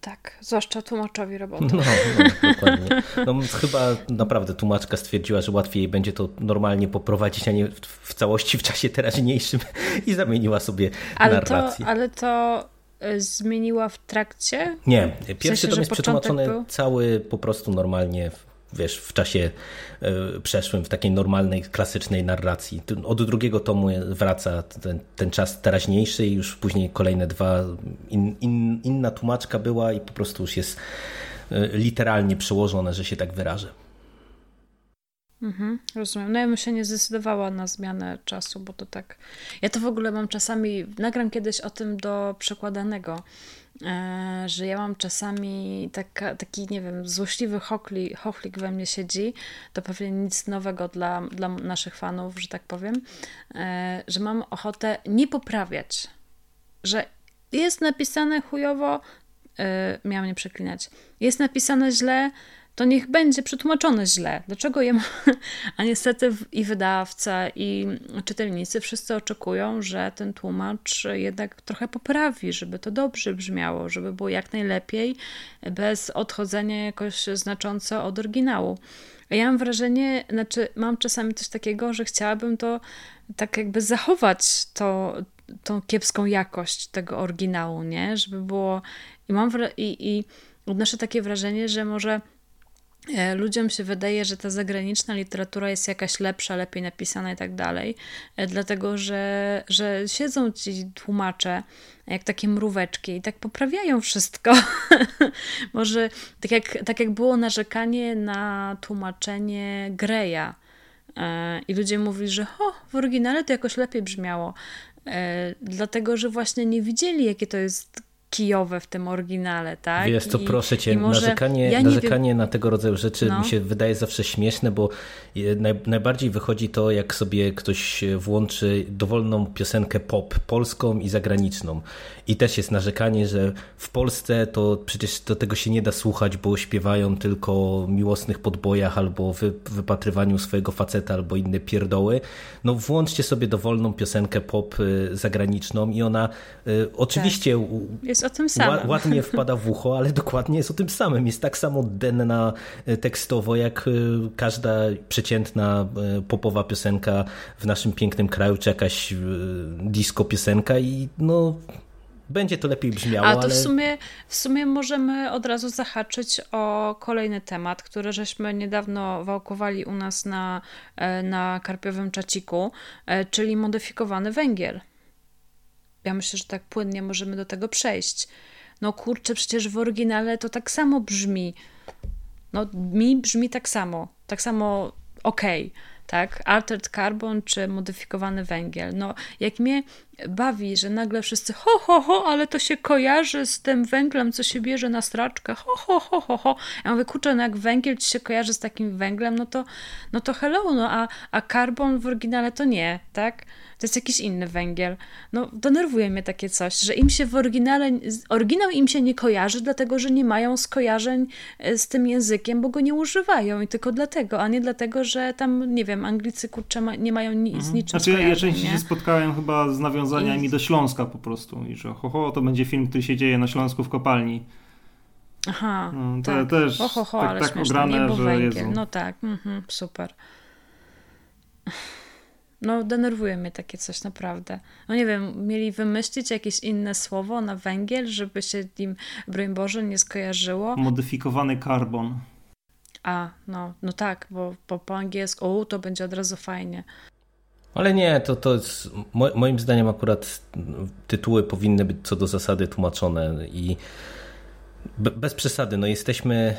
[SPEAKER 1] Tak, zwłaszcza tłumaczowi roboty.
[SPEAKER 2] No, no, dokładnie. No, chyba naprawdę tłumaczka stwierdziła, że łatwiej będzie to normalnie poprowadzić, a nie w całości w czasie teraźniejszym i zamieniła sobie ale narrację.
[SPEAKER 1] To, ale to e, zmieniła w trakcie?
[SPEAKER 2] Nie, pierwszy w sensie, tom jest przetłumaczony był? cały po prostu normalnie wiesz, w czasie e, przeszłym, w takiej normalnej, klasycznej narracji. Od drugiego tomu wraca ten, ten czas teraźniejszy i już później kolejne dwa, in, in, inna tłumaczka była i po prostu już jest e, literalnie przełożone, że się tak wyrażę.
[SPEAKER 1] Mhm, rozumiem. No ja bym się nie zdecydowała na zmianę czasu, bo to tak. Ja to w ogóle mam czasami. Nagram kiedyś o tym do przekładanego, E, że ja mam czasami taka, taki, nie wiem, złośliwy chochli, chochlik we mnie siedzi, to pewnie nic nowego dla, dla naszych fanów, że tak powiem, e, że mam ochotę nie poprawiać, że jest napisane chujowo, e, miałam nie przeklinać, jest napisane źle, to niech będzie przetłumaczone źle. Dlaczego je ma? A niestety i wydawca, i czytelnicy wszyscy oczekują, że ten tłumacz jednak trochę poprawi, żeby to dobrze brzmiało, żeby było jak najlepiej, bez odchodzenia jakoś znacząco od oryginału. Ja mam wrażenie, znaczy mam czasami coś takiego, że chciałabym to tak jakby zachować to, tą kiepską jakość tego oryginału, nie? Żeby było... I mam i, i odnoszę takie wrażenie, że może ludziom się wydaje, że ta zagraniczna literatura jest jakaś lepsza, lepiej napisana i tak dalej, e, dlatego że, że siedzą ci tłumacze jak takie mróweczki i tak poprawiają wszystko. Może tak jak, tak jak było narzekanie na tłumaczenie Greya e, i ludzie mówili, że o, w oryginale to jakoś lepiej brzmiało, dlatego że właśnie nie widzieli, jakie to jest kijowe w tym oryginale, tak?
[SPEAKER 2] Wiesz co, proszę cię, narzekanie, ja narzekanie wiem... na tego rodzaju rzeczy no. mi się wydaje zawsze śmieszne, bo naj, najbardziej wychodzi to, jak sobie ktoś włączy dowolną piosenkę pop, polską i zagraniczną. I też jest narzekanie, że w Polsce to przecież do tego się nie da słuchać, bo śpiewają tylko o miłosnych podbojach albo wy, wypatrywaniu swojego faceta albo inne pierdoły. No włączcie sobie dowolną piosenkę pop y, zagraniczną i ona y, oczywiście...
[SPEAKER 1] Tak. Jest o tym samym.
[SPEAKER 2] Ładnie wpada w ucho, ale dokładnie jest o tym samym. Jest tak samo denna e, tekstowo, jak e, każda przeciętna e, popowa piosenka w naszym pięknym kraju, czy jakaś disco piosenka i no będzie to lepiej brzmiało.
[SPEAKER 1] A to
[SPEAKER 2] ale...
[SPEAKER 1] w, sumie, w sumie możemy od razu zahaczyć o kolejny temat, który żeśmy niedawno wałkowali u nas na, na karpiowym czaciku, czyli modyfikowany węgiel. Ja myślę, że tak płynnie możemy do tego przejść. No kurczę, przecież w oryginale to tak samo brzmi. No mi brzmi tak samo. Tak samo okej. Okay tak? Altered carbon czy modyfikowany węgiel. No, jak mnie bawi, że nagle wszyscy ho, ho, ho, ale to się kojarzy z tym węglem, co się bierze na straczkę, ho, ho, ho, ho, ho. Ja mówię, kurczę, no jak węgiel ci się kojarzy z takim węglem, no to, no to hello, no a, a carbon w oryginale to nie, tak? To jest jakiś inny węgiel. No, denerwuje mnie takie coś, że im się w oryginale, oryginał im się nie kojarzy, dlatego, że nie mają skojarzeń e, z tym językiem, bo go nie używają i tylko dlatego, a nie dlatego, że tam, nie wiem, Anglicy, kurczę, ma, nie mają ni, z mhm. niczym
[SPEAKER 3] Znaczy ja, ja częściej się spotkałem chyba z nawiązaniami do Śląska po prostu i że ho, ho, to będzie film, który się dzieje na Śląsku w kopalni.
[SPEAKER 1] Aha, no, to tak. też ho, ho, ho, tak, ale tak ograne, że węgiel. Jezu. No tak, mhm, super. No, denerwuje mnie takie coś naprawdę. No nie wiem, mieli wymyślić jakieś inne słowo na węgiel, żeby się nim, broń Boże, nie skojarzyło.
[SPEAKER 3] Modyfikowany karbon.
[SPEAKER 1] A, no, no tak, bo, bo po angielsku o, to będzie od razu fajnie.
[SPEAKER 2] Ale nie, to, to jest, moim zdaniem akurat tytuły powinny być co do zasady tłumaczone i bez przesady, no jesteśmy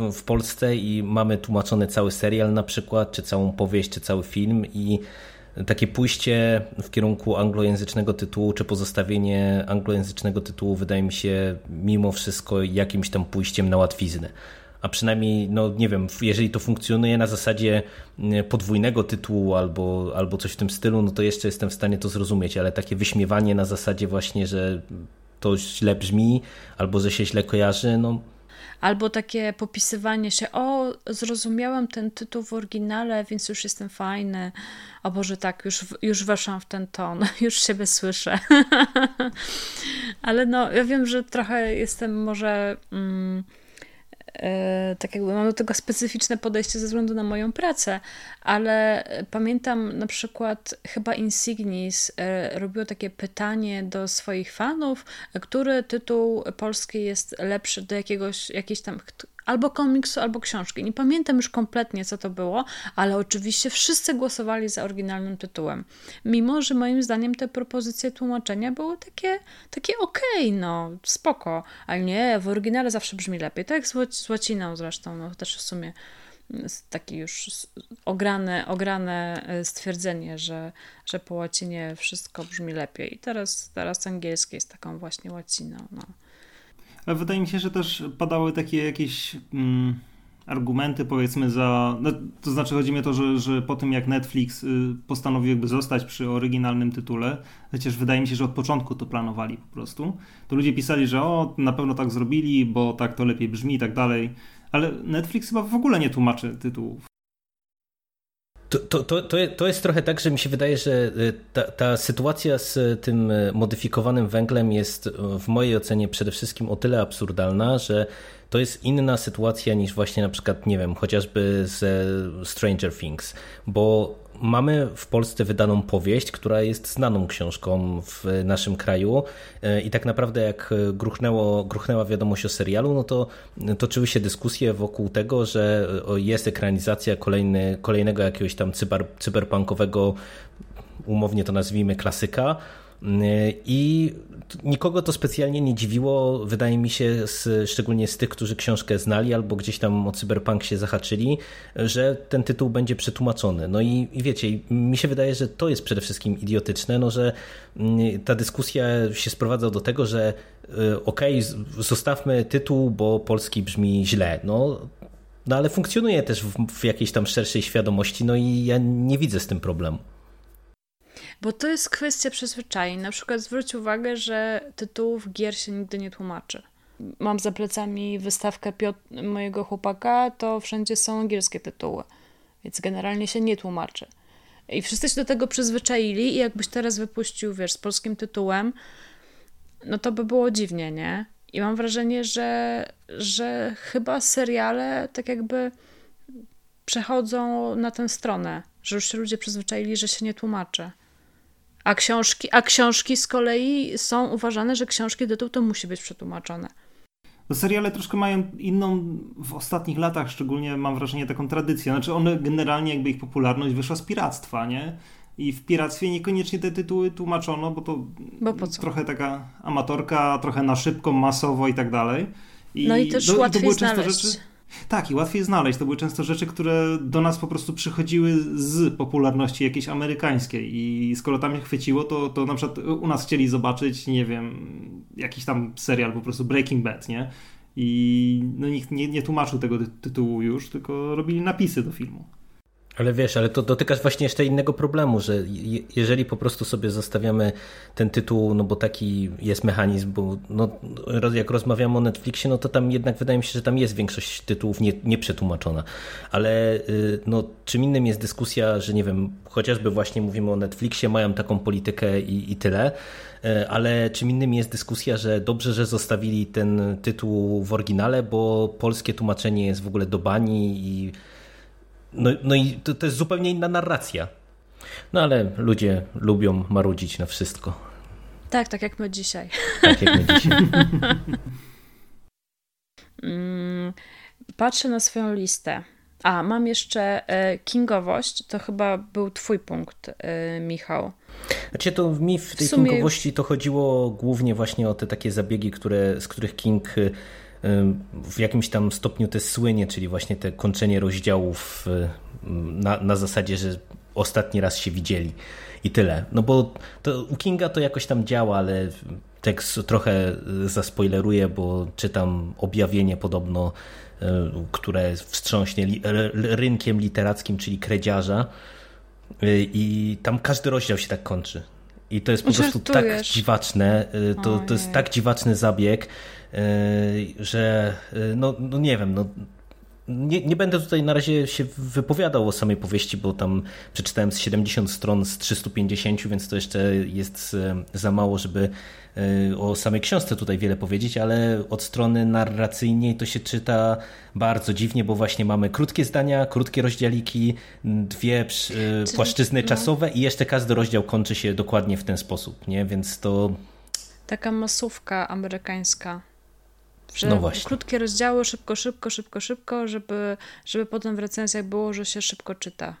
[SPEAKER 2] y, w Polsce i mamy tłumaczony cały serial na przykład, czy całą powieść, czy cały film i takie pójście w kierunku anglojęzycznego tytułu, czy pozostawienie anglojęzycznego tytułu wydaje mi się mimo wszystko jakimś tam pójściem na łatwiznę. A przynajmniej, no nie wiem, jeżeli to funkcjonuje na zasadzie y, podwójnego tytułu albo, albo coś w tym stylu, no to jeszcze jestem w stanie to zrozumieć, ale takie wyśmiewanie na zasadzie właśnie, że to źle brzmi, albo że się źle kojarzy, no
[SPEAKER 1] albo takie popisywanie się, o, zrozumiałam ten tytuł w oryginale, więc już jestem fajny. O Boże, tak, już, już weszłam w ten ton, już siebie słyszę. Ale no, ja wiem, że trochę jestem może. Mm, E, tak jakby mam do tego specyficzne podejście ze względu na moją pracę, ale pamiętam na przykład chyba Insignis e, robiło takie pytanie do swoich fanów, który tytuł polski jest lepszy do jakiegoś, jakiejś tam albo komiksu, albo książki. Nie pamiętam już kompletnie, co to było, ale oczywiście wszyscy głosowali za oryginalnym tytułem. Mimo, że moim zdaniem te propozycje tłumaczenia były takie, takie okej, okay, no, spoko. Ale nie, w oryginale zawsze brzmi lepiej. Tak jak z, łaciną zresztą, no też w sumie takie już ograne, ograne e, stwierdzenie, że, że po łacinie wszystko brzmi lepiej. I teraz, teraz angielskie jest taką właśnie łaciną. No.
[SPEAKER 3] Ale wydaje mi się, że też padały takie jakieś mm, argumenty, powiedzmy, za. No, to znaczy, chodzi mi o to, że, że po tym jak Netflix y, postanowił jakby zostać przy oryginalnym tytule, chociaż wydaje mi się, że od początku to planowali po prostu, to ludzie pisali, że o, na pewno tak zrobili, bo tak to lepiej brzmi i tak dalej. Ale Netflix chyba w ogóle nie tłumaczy tytułów.
[SPEAKER 2] To, to, to, to jest trochę tak, że mi się wydaje, że y, ta, ta, sytuacja z tym y, modyfikowanym węglem jest y, w mojej ocenie przede wszystkim o tyle absurdalna, że to jest inna sytuacja niż właśnie na przykład, nie wiem, chociażby ze Stranger Things, bo mamy w Polsce wydaną powieść, która jest znaną książką w naszym kraju. E, i tak naprawdę jak gruchnęło, gruchnęła wiadomość o serialu, no to toczyły się dyskusje wokół tego, że jest ekranizacja kolejny, kolejnego jakiegoś tam cyber, cyberpunkowego, umownie to nazwijmy klasyka, i nikogo to specjalnie nie dziwiło, wydaje mi się, z, szczególnie z tych, którzy książkę znali albo gdzieś tam o cyberpunk się zahaczyli, że ten tytuł będzie przetłumaczony. No i, i wiecie, mi się wydaje, że to jest przede wszystkim idiotyczne, no, że mm, ta dyskusja się sprowadza do tego, że y, okej, okay, zostawmy tytuł, bo polski brzmi źle. No, no ale funkcjonuje też w, w jakiejś tam szerszej świadomości, no i ja nie widzę z tym problemu.
[SPEAKER 1] Bo to jest kwestia przyzwyczajeń. Na przykład zwróć uwagę, że tytułów gier się nigdy nie tłumaczy. Mam za plecami wystawkę mojego chłopaka, to wszędzie są angielskie tytuły. Więc generalnie się nie tłumaczy. I wszyscy się do tego przyzwyczaili i jakbyś teraz wypuścił, wiesz, z polskim tytułem, no to by było dziwnie, nie? I mam wrażenie, że, że chyba seriale tak jakby przechodzą na tę stronę, że już się ludzie przyzwyczaili, że się nie tłumaczy. A książki, a książki z kolei są uważane, że książki tytuł to musi być przetłumaczone.
[SPEAKER 3] No seriale troszkę mają inną w ostatnich latach, szczególnie mam wrażenie taką tradycję. Znaczy one generalnie jakby ich popularność wyszła z piractwa, nie? I w piractwie niekoniecznie te tytuły tłumaczono, bo to
[SPEAKER 1] bo
[SPEAKER 3] trochę taka amatorka, trochę na szybko, masowo i tak dalej.
[SPEAKER 1] I no i też do, łatwiej to były znaleźć. Rzeczy,
[SPEAKER 3] tak, i łatwiej znaleźć. To były często rzeczy, które do nas po prostu przychodziły z popularności jakiejś amerykańskiej. I skoro tam je chwyciło, to, to na przykład u nas chcieli zobaczyć, nie wiem, jakiś tam serial, po prostu Breaking Bad, nie? I no, nikt nie, nie tłumaczył tego tytułu już, tylko robili napisy do filmu.
[SPEAKER 2] Ale wiesz, ale to dotykasz właśnie jeszcze innego problemu, że jeżeli po prostu sobie zostawiamy ten tytuł, no bo taki jest mechanizm, bo no, jak rozmawiamy o Netflixie, no to tam jednak wydaje mi się, że tam jest większość tytułów nie, nieprzetłumaczona. Ale y, no, czym innym jest dyskusja, że nie wiem, chociażby właśnie mówimy o Netflixie, mają taką politykę i, i tyle, y, ale czym innym jest dyskusja, że dobrze, że zostawili ten tytuł w oryginale, bo polskie tłumaczenie jest w ogóle do bani i no, no i to, to jest zupełnie inna narracja. No ale ludzie lubią marudzić na wszystko.
[SPEAKER 1] Tak, tak jak my dzisiaj.
[SPEAKER 2] Tak jak my dzisiaj.
[SPEAKER 1] Mm, patrzę na swoją listę. A, mam jeszcze e, kingowość. To chyba był twój punkt, e, Michał.
[SPEAKER 2] Znaczy to mi w tej w sumie... kingowości to chodziło głównie właśnie o te takie zabiegi, które, z których King w jakimś tam stopniu te słynie, czyli właśnie te kończenie rozdziałów na, na zasadzie, że ostatni raz się widzieli i tyle. No bo to, u Kinga to jakoś tam działa, ale tekst trochę zaspoileruję, bo czytam objawienie podobno, e, które wstrząśnie rynkiem literackim, czyli kredziarza e, i tam każdy rozdział się tak kończy. I to jest po prostu tak dziwaczne, to, to jest tak dziwaczny zabieg, że yy, no, no nie wiem, no nie, nie, będę tutaj na razie się wypowiadał o samej powieści, bo tam przeczytałem z 70 stron z 350, więc to jeszcze jest yy, za mało, żeby o samej książce tutaj wiele powiedzieć, ale od strony narracyjnej to się czyta bardzo dziwnie, bo właśnie mamy krótkie zdania, krótkie rozdziałiki, dwie płaszczyzny no. czasowe i jeszcze każdy rozdział kończy się dokładnie w ten sposób, nie? Więc to...
[SPEAKER 1] Taka masówka amerykańska. Że no właśnie. krótkie rozdziały, szybko, szybko, szybko, szybko, żeby, żeby potem w recenzjach było, że się szybko czyta.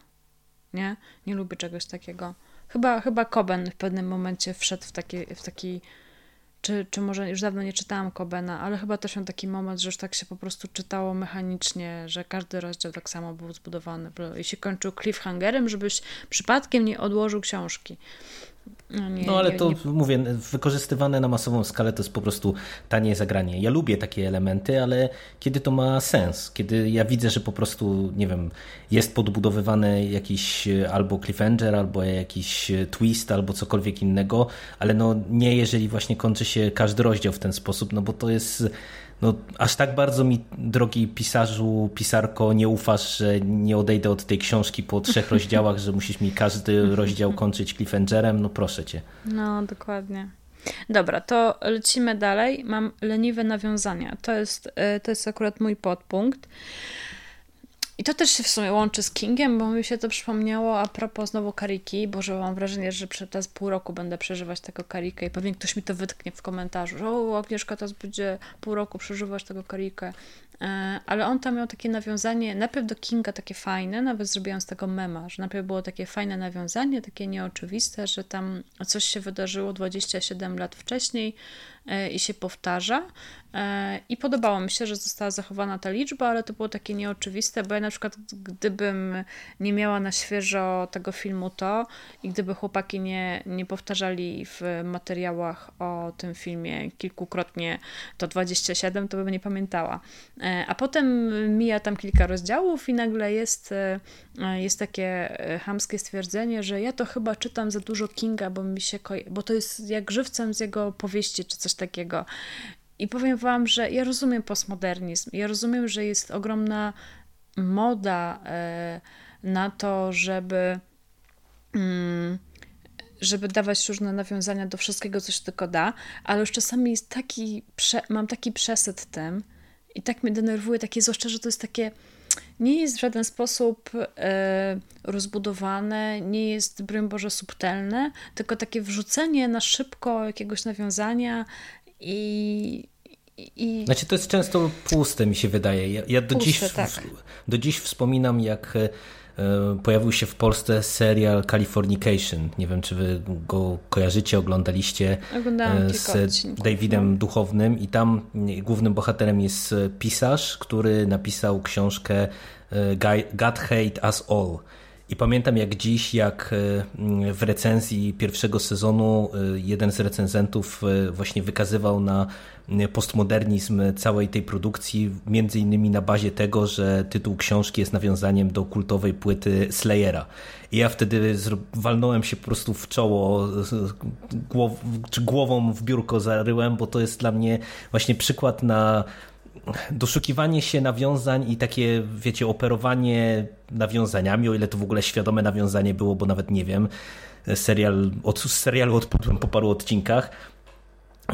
[SPEAKER 1] Nie? Nie lubię czegoś takiego. Chyba, chyba Coben w pewnym momencie wszedł w taki, w taki czy, czy może już dawno nie czytałam Kobena, ale chyba też miał taki moment, że już tak się po prostu czytało mechanicznie, że każdy rozdział tak samo był zbudowany i się kończył cliffhangerem, żebyś przypadkiem nie odłożył książki.
[SPEAKER 2] No, nie, no ale nie, to nie... mówię, wykorzystywane na masową skalę to jest po prostu tanie zagranie. Ja lubię takie elementy, ale kiedy to ma sens? Kiedy ja widzę, że po prostu, nie wiem, jest podbudowywany jakiś albo cliffhanger, albo jakiś twist, albo cokolwiek innego, ale no nie jeżeli właśnie kończy się każdy rozdział w ten sposób, no bo to jest no, aż tak bardzo mi, drogi pisarzu, pisarko, nie ufasz, że nie odejdę od tej książki po trzech rozdziałach, że musisz mi każdy rozdział kończyć cliffhangerem, no proszę cię.
[SPEAKER 1] No, dokładnie. Dobra, to lecimy dalej. Mam leniwe nawiązania. To jest, y, to jest akurat mój podpunkt. I to też się w sumie łączy z Kingiem, bo mi się to przypomniało a propos znowu Kariki, bo że mam wrażenie, że przez pół roku będę przeżywać tego Karikę i pewnie ktoś mi to wytknie w komentarzu, że o, Agnieszka teraz będzie pół roku przeżywać tego Karikę. E, ale on tam miał takie nawiązanie, najpierw do Kinga takie fajne, nawet zrobiłam z tego mema, że najpierw było takie fajne nawiązanie, takie nieoczywiste, że tam coś się wydarzyło 27 lat wcześniej i się powtarza. E, I podobało mi się, że została zachowana ta liczba, ale to było takie nieoczywiste, bo ja na przykład gdybym nie miała na świeżo tego filmu to i gdyby chłopaki nie, nie powtarzali w materiałach o tym filmie kilkukrotnie to 27, to bym nie pamiętała. E, a potem mija tam kilka rozdziałów i nagle jest, e, jest takie hamskie stwierdzenie, że ja to chyba czytam za dużo Kinga, bo mi się bo to jest jak żywcem z jego powieści czy coś takiego. I powiem Wam, że ja rozumiem postmodernizm. Ja rozumiem, że jest ogromna moda e, na to, żeby, mm, żeby dawać różne nawiązania do wszystkiego, co się tylko da, ale już czasami jest taki, mam taki przesyt tym i tak mnie denerwuje, takie zwłaszcza, że to jest takie nie jest w żaden sposób e, rozbudowane, nie jest, broń Boże, subtelne, tylko takie wrzucenie na szybko jakiegoś nawiązania i, i...
[SPEAKER 2] Znaczy to jest często puste, mi się wydaje. Ja, ja do, puste, dziś, tak. do dziś wspominam, jak e, pojawił się w Polsce serial Californication. Nie wiem, czy wy go kojarzycie, oglądaliście
[SPEAKER 1] Oglądałam
[SPEAKER 2] z Davidem no. Duchownym i tam głównym bohaterem jest pisarz, który napisał książkę e, God Hate Us All. I pamiętam jak dziś, jak e, w recenzji pierwszego sezonu jeden z recenzentów właśnie wykazywał na postmodernizm całej tej produkcji, między innymi na bazie tego, że tytuł książki jest nawiązaniem do kultowej płyty Slayera. I ja wtedy walnąłem się po prostu w czoło, głow, czy głową w biurko zaryłem, bo to jest dla mnie właśnie przykład na doszukiwanie się nawiązań i takie, wiecie, operowanie nawiązaniami, o ile to w ogóle świadome nawiązanie było, bo nawet nie wiem, serial, od, serialu odpadłem po paru odcinkach,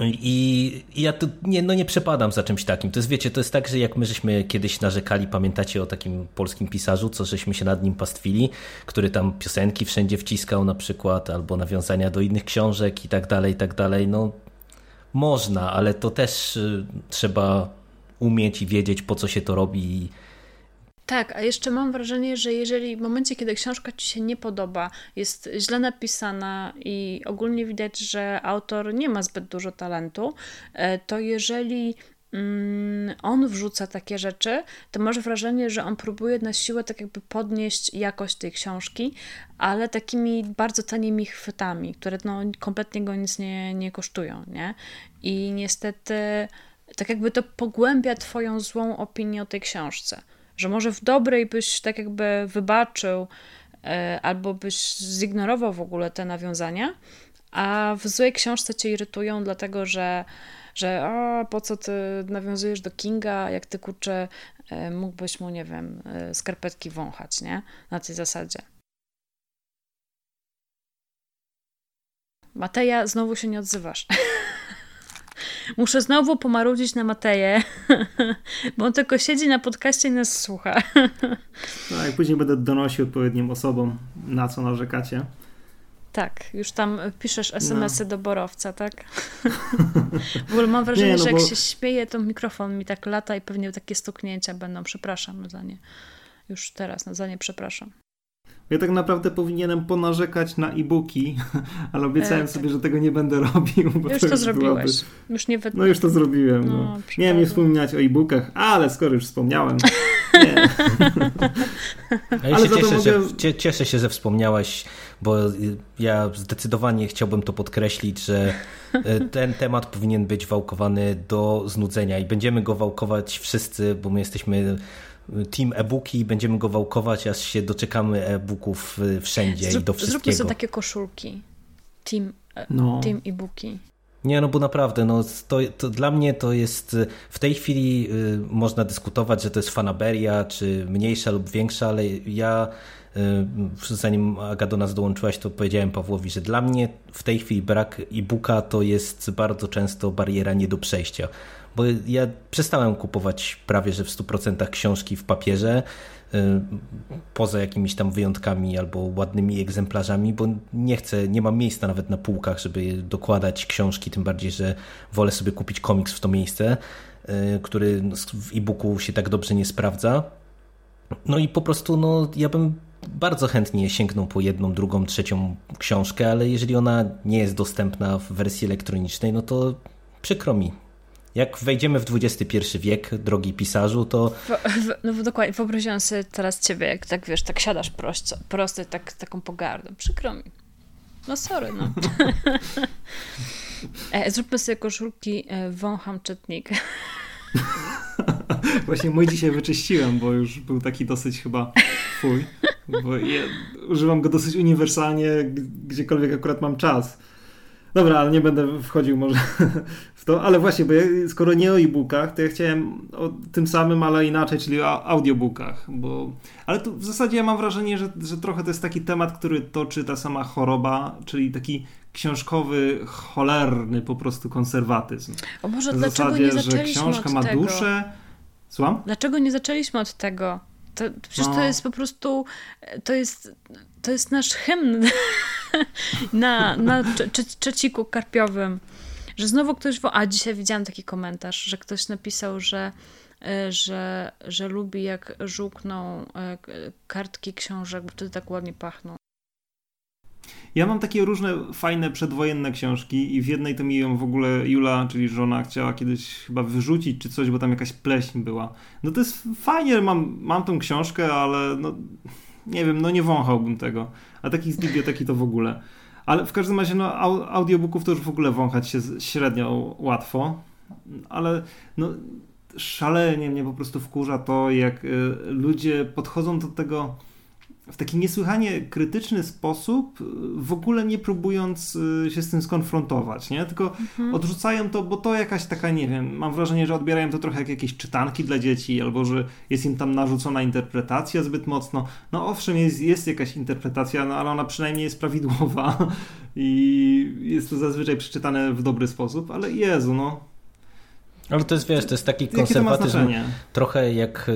[SPEAKER 2] i ja tu nie, no nie przepadam za czymś takim. To jest, wiecie, to jest tak, że jak my żeśmy kiedyś narzekali, pamiętacie o takim polskim pisarzu, co żeśmy się nad nim pastwili, który tam piosenki wszędzie wciskał na przykład, albo nawiązania do innych książek i tak dalej, i tak dalej. No można, ale to też y, trzeba umieć i wiedzieć, po co się to robi
[SPEAKER 1] tak, a jeszcze mam wrażenie, że jeżeli w momencie, kiedy książka ci się nie podoba, jest źle napisana i ogólnie widać, że autor nie ma zbyt dużo talentu, e, to jeżeli mm, on wrzuca takie rzeczy, to masz wrażenie, że on próbuje na siłę tak jakby podnieść jakość tej książki, ale takimi bardzo tanimi chwytami, które no, kompletnie go nic nie, nie kosztują, nie? I niestety tak jakby to pogłębia twoją złą opinię o tej książce że może w dobrej byś tak jakby wybaczył e, albo byś zignorował w ogóle te nawiązania, a w złej książce cię irytują, dlatego że, że po co ty nawiązujesz do Kinga, jak ty kurczę e, mógłbyś mu, nie wiem, e, skarpetki wąchać, nie? Na tej zasadzie. Mateja, znowu się nie odzywasz. Muszę znowu pomarudzić na Mateję, bo on tylko siedzi na podcaście i nas słucha.
[SPEAKER 3] No i później będę donosił odpowiednim osobom, na co narzekacie.
[SPEAKER 1] Tak, już tam piszesz SMS-y no. do Borowca, tak? W ogóle mam wrażenie, nie, no że jak bo... się śmieje, to mikrofon mi tak lata i pewnie takie stuknięcia będą. Przepraszam za nie. Już teraz, no za nie przepraszam.
[SPEAKER 3] Ja tak naprawdę powinienem ponarzekać na e-booki, ale obiecałem e, tak. sobie, że tego nie będę robił.
[SPEAKER 1] Bo już to, to zrobiłeś. Byłoby... Już nie
[SPEAKER 3] No już to zrobiłem. No, no. Nie wiem, nie wspominać o e-bookach, ale skoro już wspomniałem. Nie.
[SPEAKER 2] Ja się cieszę, mogę... że, cieszę się, że wspomniałaś, bo ja zdecydowanie chciałbym to podkreślić, że e, ten temat powinien być wałkowany do znudzenia i będziemy go wałkować wszyscy, bo my jesteśmy team e-booki, będziemy go wałkować, aż się doczekamy e-booków y, wszędzie Zrób, i do wszystkiego. Zróbmy
[SPEAKER 1] sobie takie koszulki. Team, e, no. team e-booki.
[SPEAKER 2] Nie, no bo naprawdę, no to, to, dla mnie to jest, y, w tej chwili y, można dyskutować, że to jest fanaberia, czy mniejsza lub większa, ale ja y, zanim Aga do nas dołączyłaś, to powiedziałem Pawłowi, że dla mnie w tej chwili brak e-booka to jest bardzo często bariera nie do przejścia bo ja przestałem kupować prawie że w 100% książki w papierze, y, poza jakimiś tam wyjątkami albo ładnymi egzemplarzami, bo nie chcę, nie mam miejsca nawet na półkach, żeby dokładać książki, tym bardziej, że wolę sobie kupić komiks w to miejsce, y, który w e-booku się tak dobrze nie sprawdza. No i po prostu no, ja bym bardzo chętnie sięgnął po jedną, drugą, trzecią książkę, ale jeżeli ona nie jest dostępna w wersji elektronicznej, no to przykro mi. Jak wejdziemy w XXI wiek, drogi pisarzu, to... W,
[SPEAKER 1] w, no dokładnie, wyobraziłam sobie teraz ciebie, jak tak wiesz, tak siadasz prosto, prosty, tak, taką pogardą. Przykro mi. No sorry, no. e, zróbmy sobie koszulki e, wącham czytnik.
[SPEAKER 3] Właśnie mój dzisiaj wyczyściłem, bo już był taki dosyć chyba fuj. Bo ja używam go dosyć uniwersalnie, gdziekolwiek akurat mam czas. Dobra, ale nie będę wchodził może w to, ale właśnie, bo ja, skoro nie o e-bookach, to ja chciałem o tym samym, ale inaczej, czyli o audiobookach, bo... Ale tu w zasadzie ja mam wrażenie, że, że trochę to jest taki temat, który toczy ta sama choroba, czyli taki książkowy, cholerny po prostu konserwatyzm.
[SPEAKER 1] O Boże, w dlaczego zasadzie, nie zaczęliśmy że książka ma tego? duszę...
[SPEAKER 3] Słucham?
[SPEAKER 1] Dlaczego nie zaczęliśmy od tego? To, przecież no. to jest po prostu, to jest, to jest nasz hymn na, na trzeciku karpiowym. Że znowu ktoś, a dzisiaj widziałam taki komentarz, że ktoś napisał, że e, że, że lubi jak żółkną e, kartki książek, bo wtedy tak ładnie pachną.
[SPEAKER 3] Ja mam takie różne fajne przedwojenne książki i w jednej to mi ją w ogóle Jula, czyli żona, chciała kiedyś chyba wyrzucić czy coś, bo tam jakaś pleśń była. No to jest fajnie, mam, mam tą książkę, ale no nie wiem, no nie wąchałbym tego. A takich z biblioteki to w ogóle. Ale w każdym razie no, audiobooków to już w ogóle wąchać się średnio łatwo. Ale no, szalenie mnie po prostu wkurza to, jak y, ludzie podchodzą do tego w taki niesłychanie krytyczny sposób, w ogóle nie próbując y, się z tym skonfrontować, nie? Tylko mhm. odrzucają to, bo to jakaś taka, nie wiem, mam wrażenie, że odbierają to trochę jak jakieś czytanki dla dzieci, albo że jest im tam narzucona interpretacja zbyt mocno. No owszem, jest, jest jakaś interpretacja, no ale ona przynajmniej jest prawidłowa i jest to zazwyczaj przeczytane w dobry sposób, ale Jezu, no
[SPEAKER 2] ale to jest, wiesz, to jest taki konserwatyzm trochę jak y,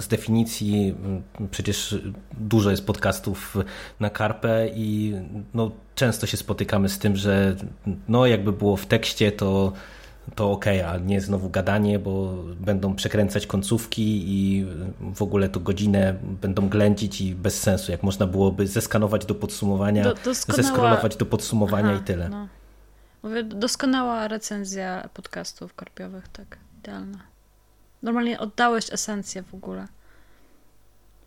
[SPEAKER 2] z definicji, y, przecież dużo jest podcastów na karpę i no, często się spotykamy z tym, że no, jakby było w tekście, to to ok, a nie znowu gadanie, bo będą przekręcać końcówki i w ogóle to godzinę będą ględzić i bez sensu, jak można byłoby zeskanować do podsumowania, do, doskonała... zeskrolować do podsumowania Aha, i tyle. No.
[SPEAKER 1] Mówię, doskonała recenzja podcastów karpiowych, tak, idealna. Normalnie oddałeś esencję w ogóle.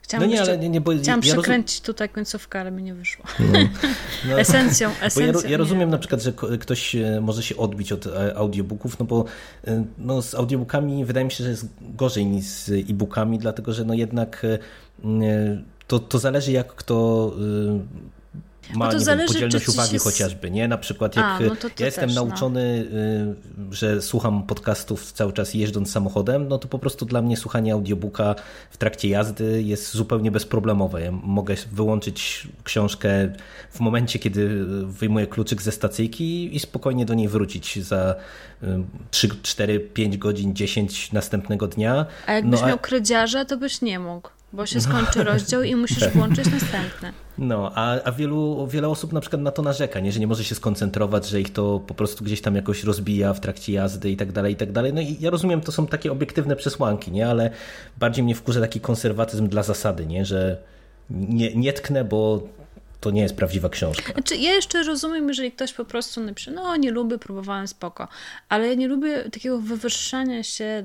[SPEAKER 1] Chciałam, no nie, ale nie, nie, bo chciałam ja przekręcić rozum... tutaj końcówkę, ale mi nie wyszło. No, no, esencją, esencją.
[SPEAKER 2] Ja, ja, rozumiem na przykład, że ktoś e, może się odbić od e, audiobooków, no bo e, no, z audiobookami wydaje mi się, że jest gorzej niż z e-bookami, dlatego że no jednak to, to zależy jak kto ma no to zależy, wiem, podzielność uwagi chociażby, nie? Na przykład jak A, no to, to ja jestem też, no. nauczony, no. że słucham podcastów cały czas jeżdżąc samochodem, no to po prostu dla mnie słuchanie audiobooka w trakcie jazdy jest zupełnie bezproblemowe. Ja mogę wyłączyć książkę w momencie, kiedy wyjmuję kluczyk ze stacyjki i spokojnie do niej wrócić za 3, 4, 5 godzin, 10 następnego dnia.
[SPEAKER 1] A jakbyś no, miał kredziarza, to byś nie mógł bo się skończy rozdział i musisz włączyć następny.
[SPEAKER 2] No, a, a wielu, wiele osób na przykład na to narzeka, nie? że nie może się skoncentrować, że ich to po prostu gdzieś tam jakoś rozbija w trakcie jazdy i tak dalej, i tak dalej. No i ja rozumiem, to są takie obiektywne przesłanki, nie? ale bardziej mnie wkurza taki konserwatyzm dla zasady, nie? że nie, nie tknę, bo to nie jest prawdziwa książka.
[SPEAKER 1] Znaczy, ja jeszcze rozumiem, jeżeli ktoś po prostu napisze, no nie lubię, próbowałem spoko, ale ja nie lubię takiego wywyższania się,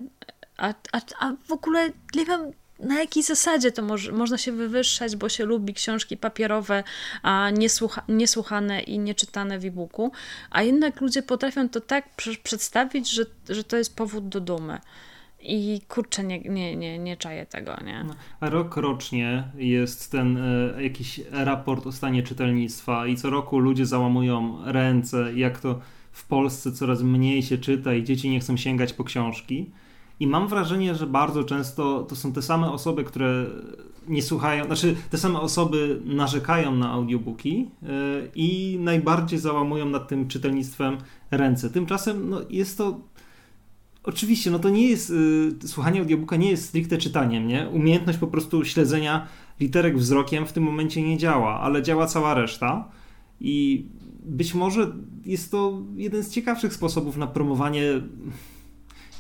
[SPEAKER 1] a, a, a w ogóle nie wiem, na jakiej zasadzie to można się wywyższać, bo się lubi książki papierowe, a niesłucha, niesłuchane i nieczytane w e-booku, a jednak ludzie potrafią to tak przedstawić, że, że to jest powód do dumy. I kurczę, nie, nie, nie, nie czaję tego, nie? No,
[SPEAKER 3] rok rocznie jest ten e, jakiś raport o stanie czytelnictwa i co roku ludzie załamują ręce, jak to w Polsce coraz mniej się czyta i dzieci nie chcą sięgać po książki. I mam wrażenie, że bardzo często to są te same osoby, które nie słuchają, znaczy te same osoby narzekają na audiobooki yy, i najbardziej załamują nad tym czytelnictwem ręce. Tymczasem no, jest to Oczywiście, no to nie jest, y, słuchanie audiobooka nie jest stricte czytaniem, nie? Umiejętność po prostu śledzenia literek wzrokiem w tym momencie nie działa, ale działa cała reszta i być może jest to jeden z ciekawszych sposobów na promowanie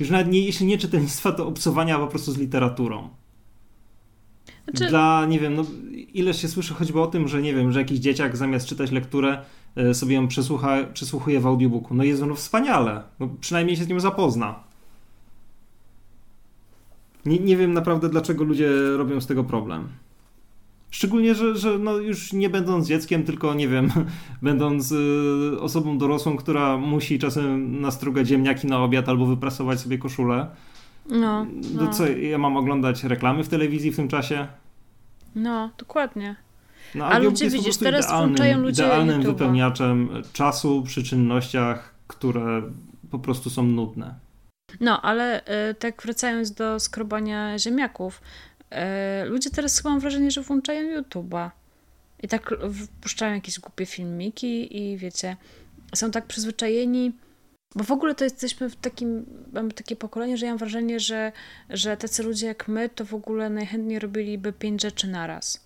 [SPEAKER 3] już nawet nie, jeśli nie czytelnictwa, to obcowania po prostu z literaturą. Znaczy... Dla, nie wiem, no, ileż się słyszy choćby o tym, że nie wiem, że jakiś dzieciak zamiast czytać lekturę e, sobie ją przesłucha, przesłuchuje w audiobooku. No jest ono wspaniale. No, przynajmniej się z nią zapozna. Nie, nie wiem naprawdę, dlaczego ludzie robią z tego problem. Szczególnie, że, że no już nie będąc dzieckiem, tylko nie wiem, będąc y, osobą dorosłą, która musi czasem nastrugać ziemniaki na obiad albo wyprasować sobie koszulę. No, no. Co, ja mam oglądać reklamy w telewizji w tym czasie?
[SPEAKER 1] No, dokładnie.
[SPEAKER 3] No,
[SPEAKER 1] a ludzie, widzisz, teraz włączają ludzie
[SPEAKER 3] idealnym YouTube'a. wypełniaczem czasu przy czynnościach, które po prostu są nudne.
[SPEAKER 1] No, ale y, tak wracając do skrobania ziemniaków, ludzie teraz chyba mam wrażenie, że włączają YouTube'a i tak wpuszczają jakieś głupie filmiki i wiecie, są tak przyzwyczajeni, bo w ogóle to jesteśmy w takim, mamy takie pokolenie, że ja mam wrażenie, że, że tacy ludzie jak my to w ogóle najchętniej robiliby pięć rzeczy naraz.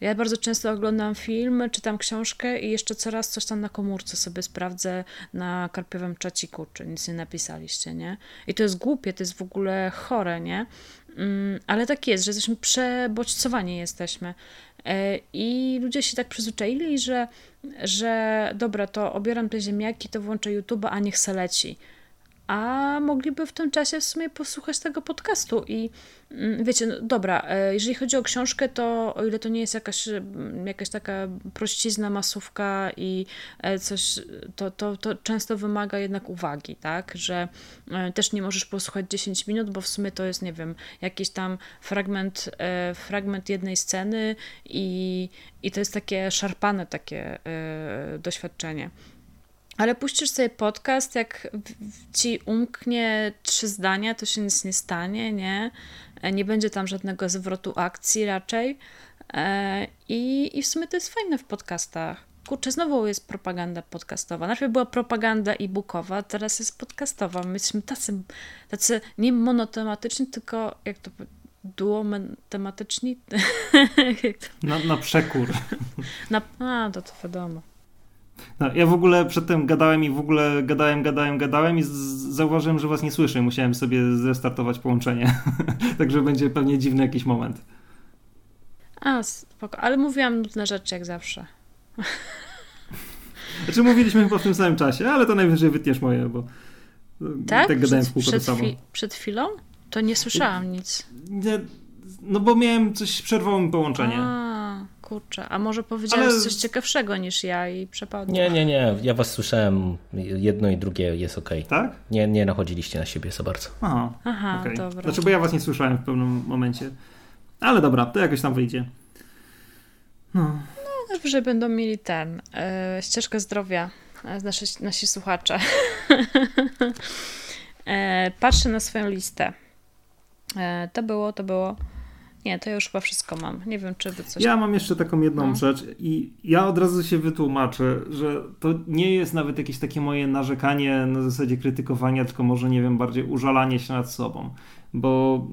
[SPEAKER 1] Ja bardzo często oglądam film, czytam książkę i jeszcze coraz coś tam na komórce sobie sprawdzę na karpiowym czaciku, czy nic nie napisaliście, nie? I to jest głupie, to jest w ogóle chore, nie? Mm, ale tak jest, że jesteśmy przebodźcowani jesteśmy. E, I ludzie się tak przyzwyczaili, że, że dobra, to obieram te ziemniaki, to włączę YouTube, a niech se leci a mogliby w tym czasie w sumie posłuchać tego podcastu. I mm, wiecie, no dobra, e, jeżeli chodzi o książkę, to o ile to nie jest jakaś, mm, jakaś taka prościzna masówka i e, coś, to, to, to często wymaga jednak uwagi, tak? Że e, też nie możesz posłuchać 10 minut, bo w sumie to jest, nie wiem, jakiś tam fragment, fragment jednej sceny i, i to jest takie szarpane takie doświadczenie. Ale puścisz sobie podcast, jak ci umknie trzy zdania, to się nic nie stanie, nie? E, nie będzie tam żadnego zwrotu akcji raczej. E, I, I w sumie to jest fajne w podcastach. Kurczę, znowu jest propaganda podcastowa. Najpierw była propaganda e-bookowa, teraz jest podcastowa. My jesteśmy tacy, tacy nie monotematyczni, tylko jak to duotematyczni?
[SPEAKER 3] na, na przekór.
[SPEAKER 1] Na, a, to to wiadomo.
[SPEAKER 3] No, ja w ogóle przedtem gadałem i w ogóle gadałem, gadałem, gadałem i zauważyłem, że was nie słyszę. Musiałem sobie zrestartować połączenie. Także będzie pewnie dziwny jakiś moment.
[SPEAKER 1] A, spoko. Ale mówiłam nudne rzeczy jak zawsze.
[SPEAKER 3] Znaczy mówiliśmy chyba w tym samym czasie, ale to najwyżej wytniesz moje, bo
[SPEAKER 1] tak, tak gadałem przed, w kółko przed, samo. przed chwilą? To nie słyszałam nic. Nie,
[SPEAKER 3] no bo miałem coś, przerwało mi połączenie.
[SPEAKER 1] A. Kurczę, a może powiedziałeś Ale... coś ciekawszego niż ja i przepadłem?
[SPEAKER 2] Nie, nie, nie. Ja was słyszałem. Jedno i drugie jest ok.
[SPEAKER 3] Tak?
[SPEAKER 2] Nie, nie nachodziliście na siebie za bardzo.
[SPEAKER 3] Aha,
[SPEAKER 1] Aha okay. dobra.
[SPEAKER 3] Znaczy, bo ja was nie słyszałem w pewnym momencie. Ale dobra, to jakoś tam wyjdzie.
[SPEAKER 1] No. No, że będą mieli ten, yy, ścieżkę zdrowia, yy, nasi, nasi słuchacze. yy, patrzę na swoją listę. to było, to było. Nie, to już chyba wszystko mam. Nie wiem, czy by coś.
[SPEAKER 3] Ja mam jeszcze taką jedną no. rzecz i ja od razu się wytłumaczę, że to nie jest nawet jakieś takie moje narzekanie na zasadzie krytykowania, tylko może, nie wiem, bardziej użalanie się nad sobą. Bo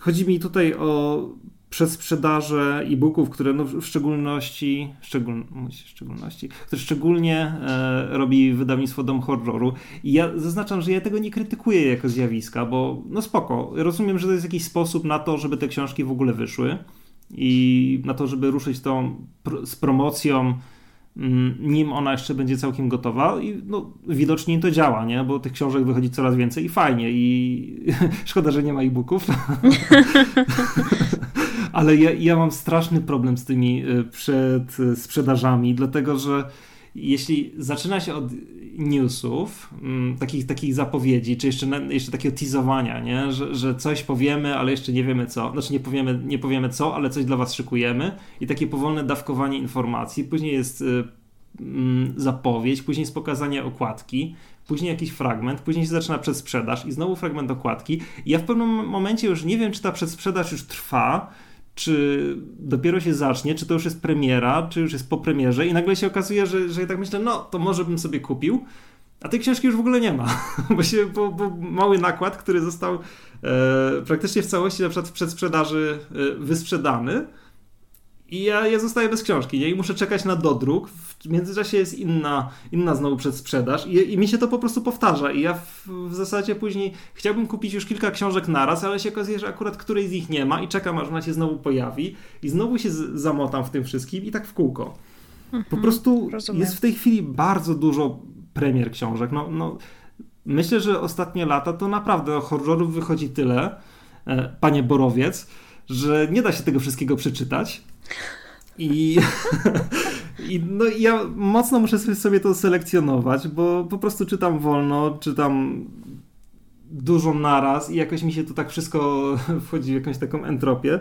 [SPEAKER 3] chodzi mi tutaj o przez sprzedaże e-booków, które no w szczególności, szczegól, szczególności, które szczególnie e, robi wydawnictwo Dom Horroru. I ja zaznaczam, że ja tego nie krytykuję jako zjawiska, bo no spoko, rozumiem, że to jest jakiś sposób na to, żeby te książki w ogóle wyszły i na to, żeby ruszyć tą z promocją Mm, nim ona jeszcze będzie całkiem gotowa i no, widocznie to działa, nie? bo tych książek wychodzi coraz więcej i fajnie i szkoda, że nie ma e-booków. Ale ja, ja mam straszny problem z tymi y, przed sprzedażami, dlatego że jeśli zaczyna się od newsów, mm, takich, takich zapowiedzi, czy jeszcze, jeszcze takiego teasowania, nie? Że, że coś powiemy, ale jeszcze nie wiemy co, znaczy nie powiemy, nie powiemy co, ale coś dla was szykujemy. I takie powolne dawkowanie informacji, później jest y, mm, zapowiedź, później jest pokazanie okładki, później jakiś fragment, później się zaczyna przedsprzedaż i znowu fragment okładki. I ja w pewnym momencie już nie wiem, czy ta przedsprzedaż już trwa, czy dopiero się zacznie, czy to już jest premiera, czy już jest po premierze i nagle się okazuje, że, że ja tak myślę, no to może bym sobie kupił, a tej książki już w ogóle nie ma, bo, się, bo, bo mały nakład, który został e, praktycznie w całości na przykład w przedsprzedaży e, wysprzedany, i ja, ja zostaję bez książki nie? i muszę czekać na dodruk. W międzyczasie jest inna, inna znowu przedsprzedaż i, i mi się to po prostu powtarza. I ja w, w, zasadzie później chciałbym kupić już kilka książek naraz, ale się okazuje, że akurat którejś z nich nie ma i czekam, aż ona się znowu pojawi i znowu się z, zamotam w tym wszystkim i tak w kółko. Mhm, po prostu rozumiem. jest w tej chwili bardzo dużo premier książek. No, no, myślę, że ostatnie lata to naprawdę horrorów wychodzi tyle, e, panie Borowiec, że nie da się tego wszystkiego przeczytać. I, i no, ja mocno muszę sobie to selekcjonować, bo po prostu czytam wolno, czytam dużo naraz i jakoś mi się to tak wszystko wchodzi w jakąś taką entropię,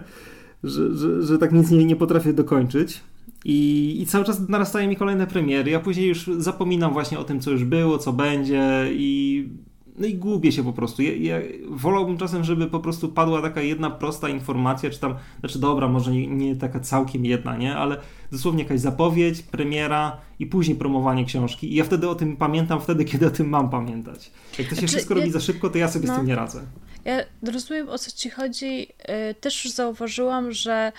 [SPEAKER 3] że, że, że tak nic nie, nie potrafię dokończyć. I, I cały czas narastają mi kolejne premiery. Ja później już zapominam właśnie o tym, co już było, co będzie i no i gubię się po prostu. Ja, ja, wolałbym czasem, żeby po prostu padła taka jedna prosta informacja, czy tam, znaczy dobra, może nie, nie, taka całkiem jedna, nie, ale dosłownie jakaś zapowiedź, premiera i później promowanie książki. I ja wtedy o tym pamiętam, wtedy, kiedy o tym mam pamiętać. Jak to się znaczy, wszystko ja, robi za szybko, to ja sobie no, z tym nie radzę.
[SPEAKER 1] Ja rozumiem, o co ci chodzi. Yy, też już zauważyłam, że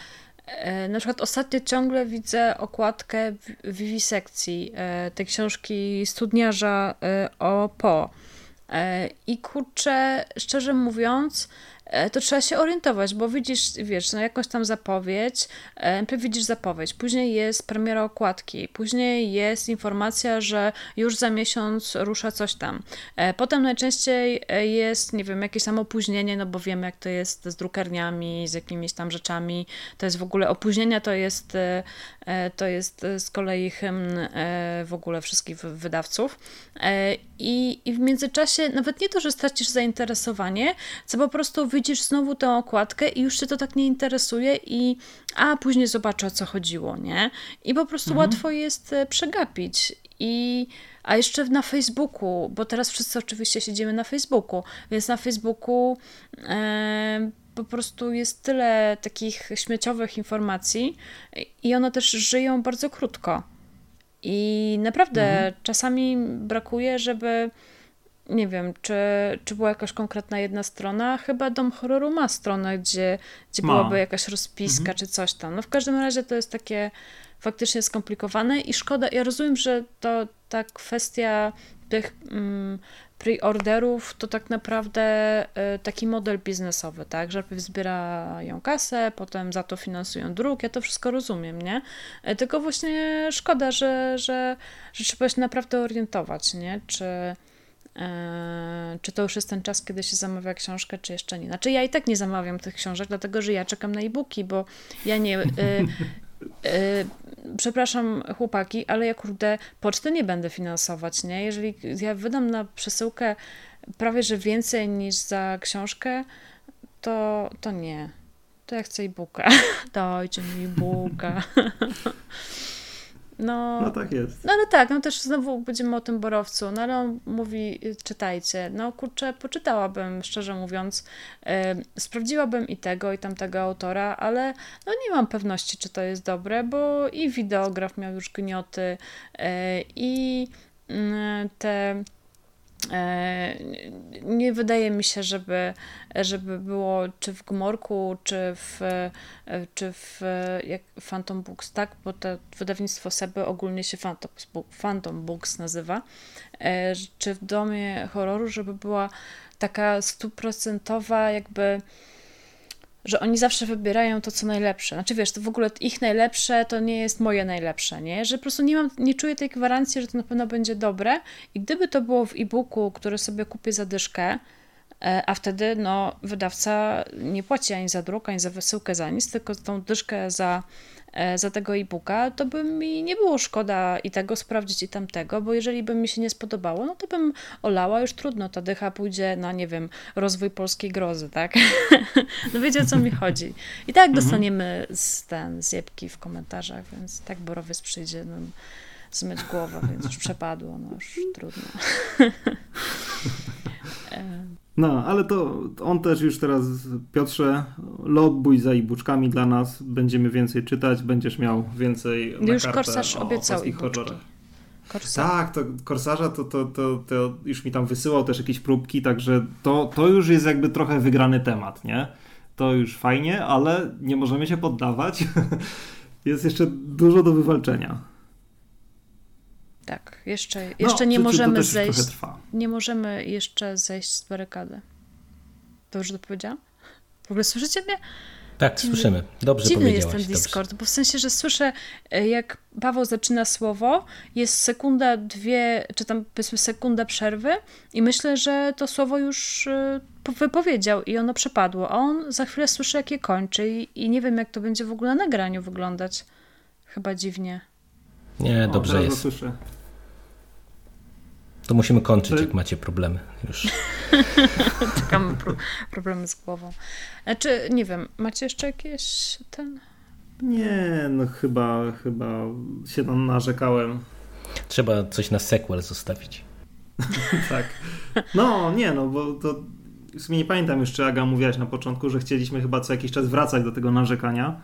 [SPEAKER 1] E, na przykład ostatnio ciągle widzę okładkę wiwisekcji e, tej książki studniarza o Po. I kurczę, szczerze mówiąc, E, to trzeba się orientować, bo widzisz, wiesz, no jakąś tam zapowiedź, e, najpierw widzisz zapowiedź, później jest premiera okładki, później jest informacja, że już za miesiąc rusza coś tam. E, potem najczęściej jest, nie wiem, jakieś tam opóźnienie, no bo wiemy jak to jest z drukarniami, z jakimiś tam rzeczami, to jest w ogóle opóźnienia, to jest to jest z kolei hymn w ogóle wszystkich wydawców. I, I w międzyczasie nawet nie to, że stracisz zainteresowanie, co po prostu widzisz znowu tę okładkę i już cię to tak nie interesuje i a później zobaczę o co chodziło, nie? I po prostu mhm. łatwo jest e, przegapić i a jeszcze na Facebooku, bo teraz wszyscy oczywiście siedzimy na Facebooku, więc na Facebooku e, po prostu jest tyle takich śmieciowych informacji i one też żyją bardzo krótko. I naprawdę mhm. czasami brakuje, żeby nie wiem, czy, czy była jakaś konkretna jedna strona. Chyba Dom Horroru ma stronę, gdzie, gdzie byłaby jakaś rozpiska mhm. czy coś tam. No w każdym razie to jest takie faktycznie skomplikowane i szkoda. Ja rozumiem, że to ta kwestia tych mm, pre-orderów to tak naprawdę y, taki model biznesowy, tak, że najpierw zbierają kasę, potem za to finansują druk, ja to wszystko rozumiem, nie? Y, tylko właśnie szkoda, że, że, że trzeba się naprawdę orientować, nie? Czy E, czy to już jest ten czas, kiedy się zamawia książkę, czy jeszcze nie. Znaczy ja i tak nie zamawiam tych książek, dlatego że ja czekam na e-booki, bo ja nie... Y, y, przepraszam chłopaki, ale ja kurde poczty nie będę finansować, nie? Jeżeli ja wydam na przesyłkę prawie, że więcej niż za książkę, to, to nie. To ja chcę e-booka. Dajcie mi e-booka.
[SPEAKER 3] No, no tak jest.
[SPEAKER 1] No ale tak, no też znowu będziemy o tym borowcu, no ale on mówi, czytajcie. No kurczę, poczytałabym, szczerze mówiąc. Yy, sprawdziłabym i tego, i tamtego autora, ale no nie mam pewności, czy to jest dobre, bo i wideograf miał już gnioty, yy, i yy, te nie wydaje mi się, żeby, żeby było czy w Gmorku, czy w, czy w jak Phantom Books, tak? Bo to wydawnictwo Seby ogólnie się Phantom, Books nazywa. E, czy w Domie Horroru, żeby była taka stuprocentowa jakby że oni zawsze wybierają to, co najlepsze. Znaczy, wiesz, to w ogóle ich najlepsze to nie jest moje najlepsze, nie? Że po prostu nie mam, nie czuję tej gwarancji, że to na pewno będzie dobre i gdyby to było w e-booku, który sobie kupię za dyszkę, e, a wtedy, no, wydawca nie płaci ani za druk, ani za wysyłkę, za nic, tylko tą dyszkę za za tego e-booka, to by mi nie było szkoda i tego sprawdzić i tamtego, bo jeżeli by mi się nie spodobało, no to bym olała, już trudno, ta dycha pójdzie na, nie wiem, rozwój polskiej grozy, tak? no wiecie, o co mi chodzi. I tak mhm. dostaniemy z ten, zjebki w komentarzach, więc tak Borowiec przyjdzie no, zmyć głowę, więc już przepadło, no już trudno.
[SPEAKER 3] No, ale to on też już teraz, Piotrze, lobbuj za e-bookami dla nas, będziemy więcej czytać, będziesz miał więcej
[SPEAKER 1] na Już Korsarz obiecał
[SPEAKER 3] horrorach. Tak, to Korsarza to, to, to, to już mi tam wysyłał też jakieś próbki, także to, to już jest jakby trochę wygrany temat, nie? To już fajnie, ale nie możemy się poddawać. jest jeszcze dużo do wywalczenia.
[SPEAKER 1] Tak, jeszcze, no, jeszcze no, nie możemy zejść. Nie możemy jeszcze zejść z barykady. To już dopowiedziałam? W ogóle słyszycie mnie?
[SPEAKER 2] Tak, dziwny, słyszymy. Dobrze
[SPEAKER 1] dziwny jest ten Discord, dobrze. bo w sensie, że słyszę, e, jak Paweł zaczyna słowo, jest sekunda, dwie, czy tam powiedzmy sekunda przerwy i myślę, że to słowo już e, wypowiedział i ono przepadło, a on za chwilę słyszy, jak je kończy i, i nie wiem, jak to będzie w ogóle na nagraniu wyglądać. Chyba dziwnie.
[SPEAKER 2] Nie, dobrze o, jest. Słyszę. To musimy kończyć, jak macie problemy już.
[SPEAKER 1] Czekamy pro, problemy z głową. Znaczy, nie wiem, macie jeszcze jakieś ten
[SPEAKER 3] Nie, no chyba, chyba się tam narzekałem.
[SPEAKER 2] Trzeba coś na sequel zostawić.
[SPEAKER 3] tak. No, nie, no bo to w sumie nie pamiętam już, czy Aga mówiłaś na początku, że chcieliśmy chyba co jakiś czas wracać do tego narzekania.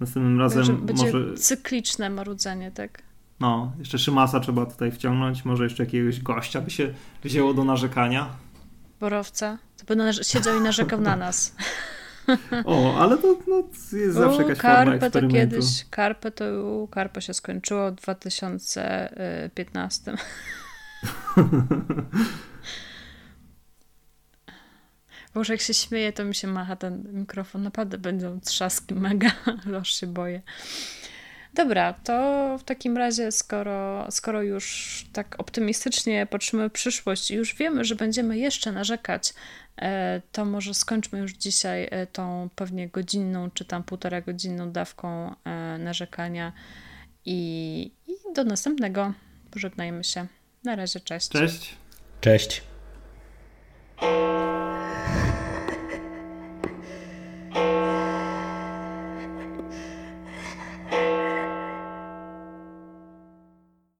[SPEAKER 3] Następnym razem
[SPEAKER 1] Będzie
[SPEAKER 3] może...
[SPEAKER 1] cykliczne marudzenie, tak?
[SPEAKER 3] No, jeszcze Szymasa trzeba tutaj wciągnąć, może jeszcze jakiegoś gościa by się wzięło do narzekania.
[SPEAKER 1] Borowca? To by siedział i narzekał na nas.
[SPEAKER 3] O, ale to no, jest zawsze jakaś
[SPEAKER 1] Karpę
[SPEAKER 3] forma
[SPEAKER 1] to kiedyś, Karpę to Karpę się skończyło w 2015. Boże, jak się śmieje, to mi się macha ten mikrofon. Naprawdę będą trzaski mega, aż się boję. Dobra, to w takim razie, skoro, skoro już tak optymistycznie patrzymy w przyszłość i już wiemy, że będziemy jeszcze narzekać, e, to może skończmy już dzisiaj e, tą pewnie godzinną czy tam półtora godzinną dawką e, narzekania i, i do następnego. Pożegnajmy się. Na razie, cześć.
[SPEAKER 3] Cześć.
[SPEAKER 2] Cześć.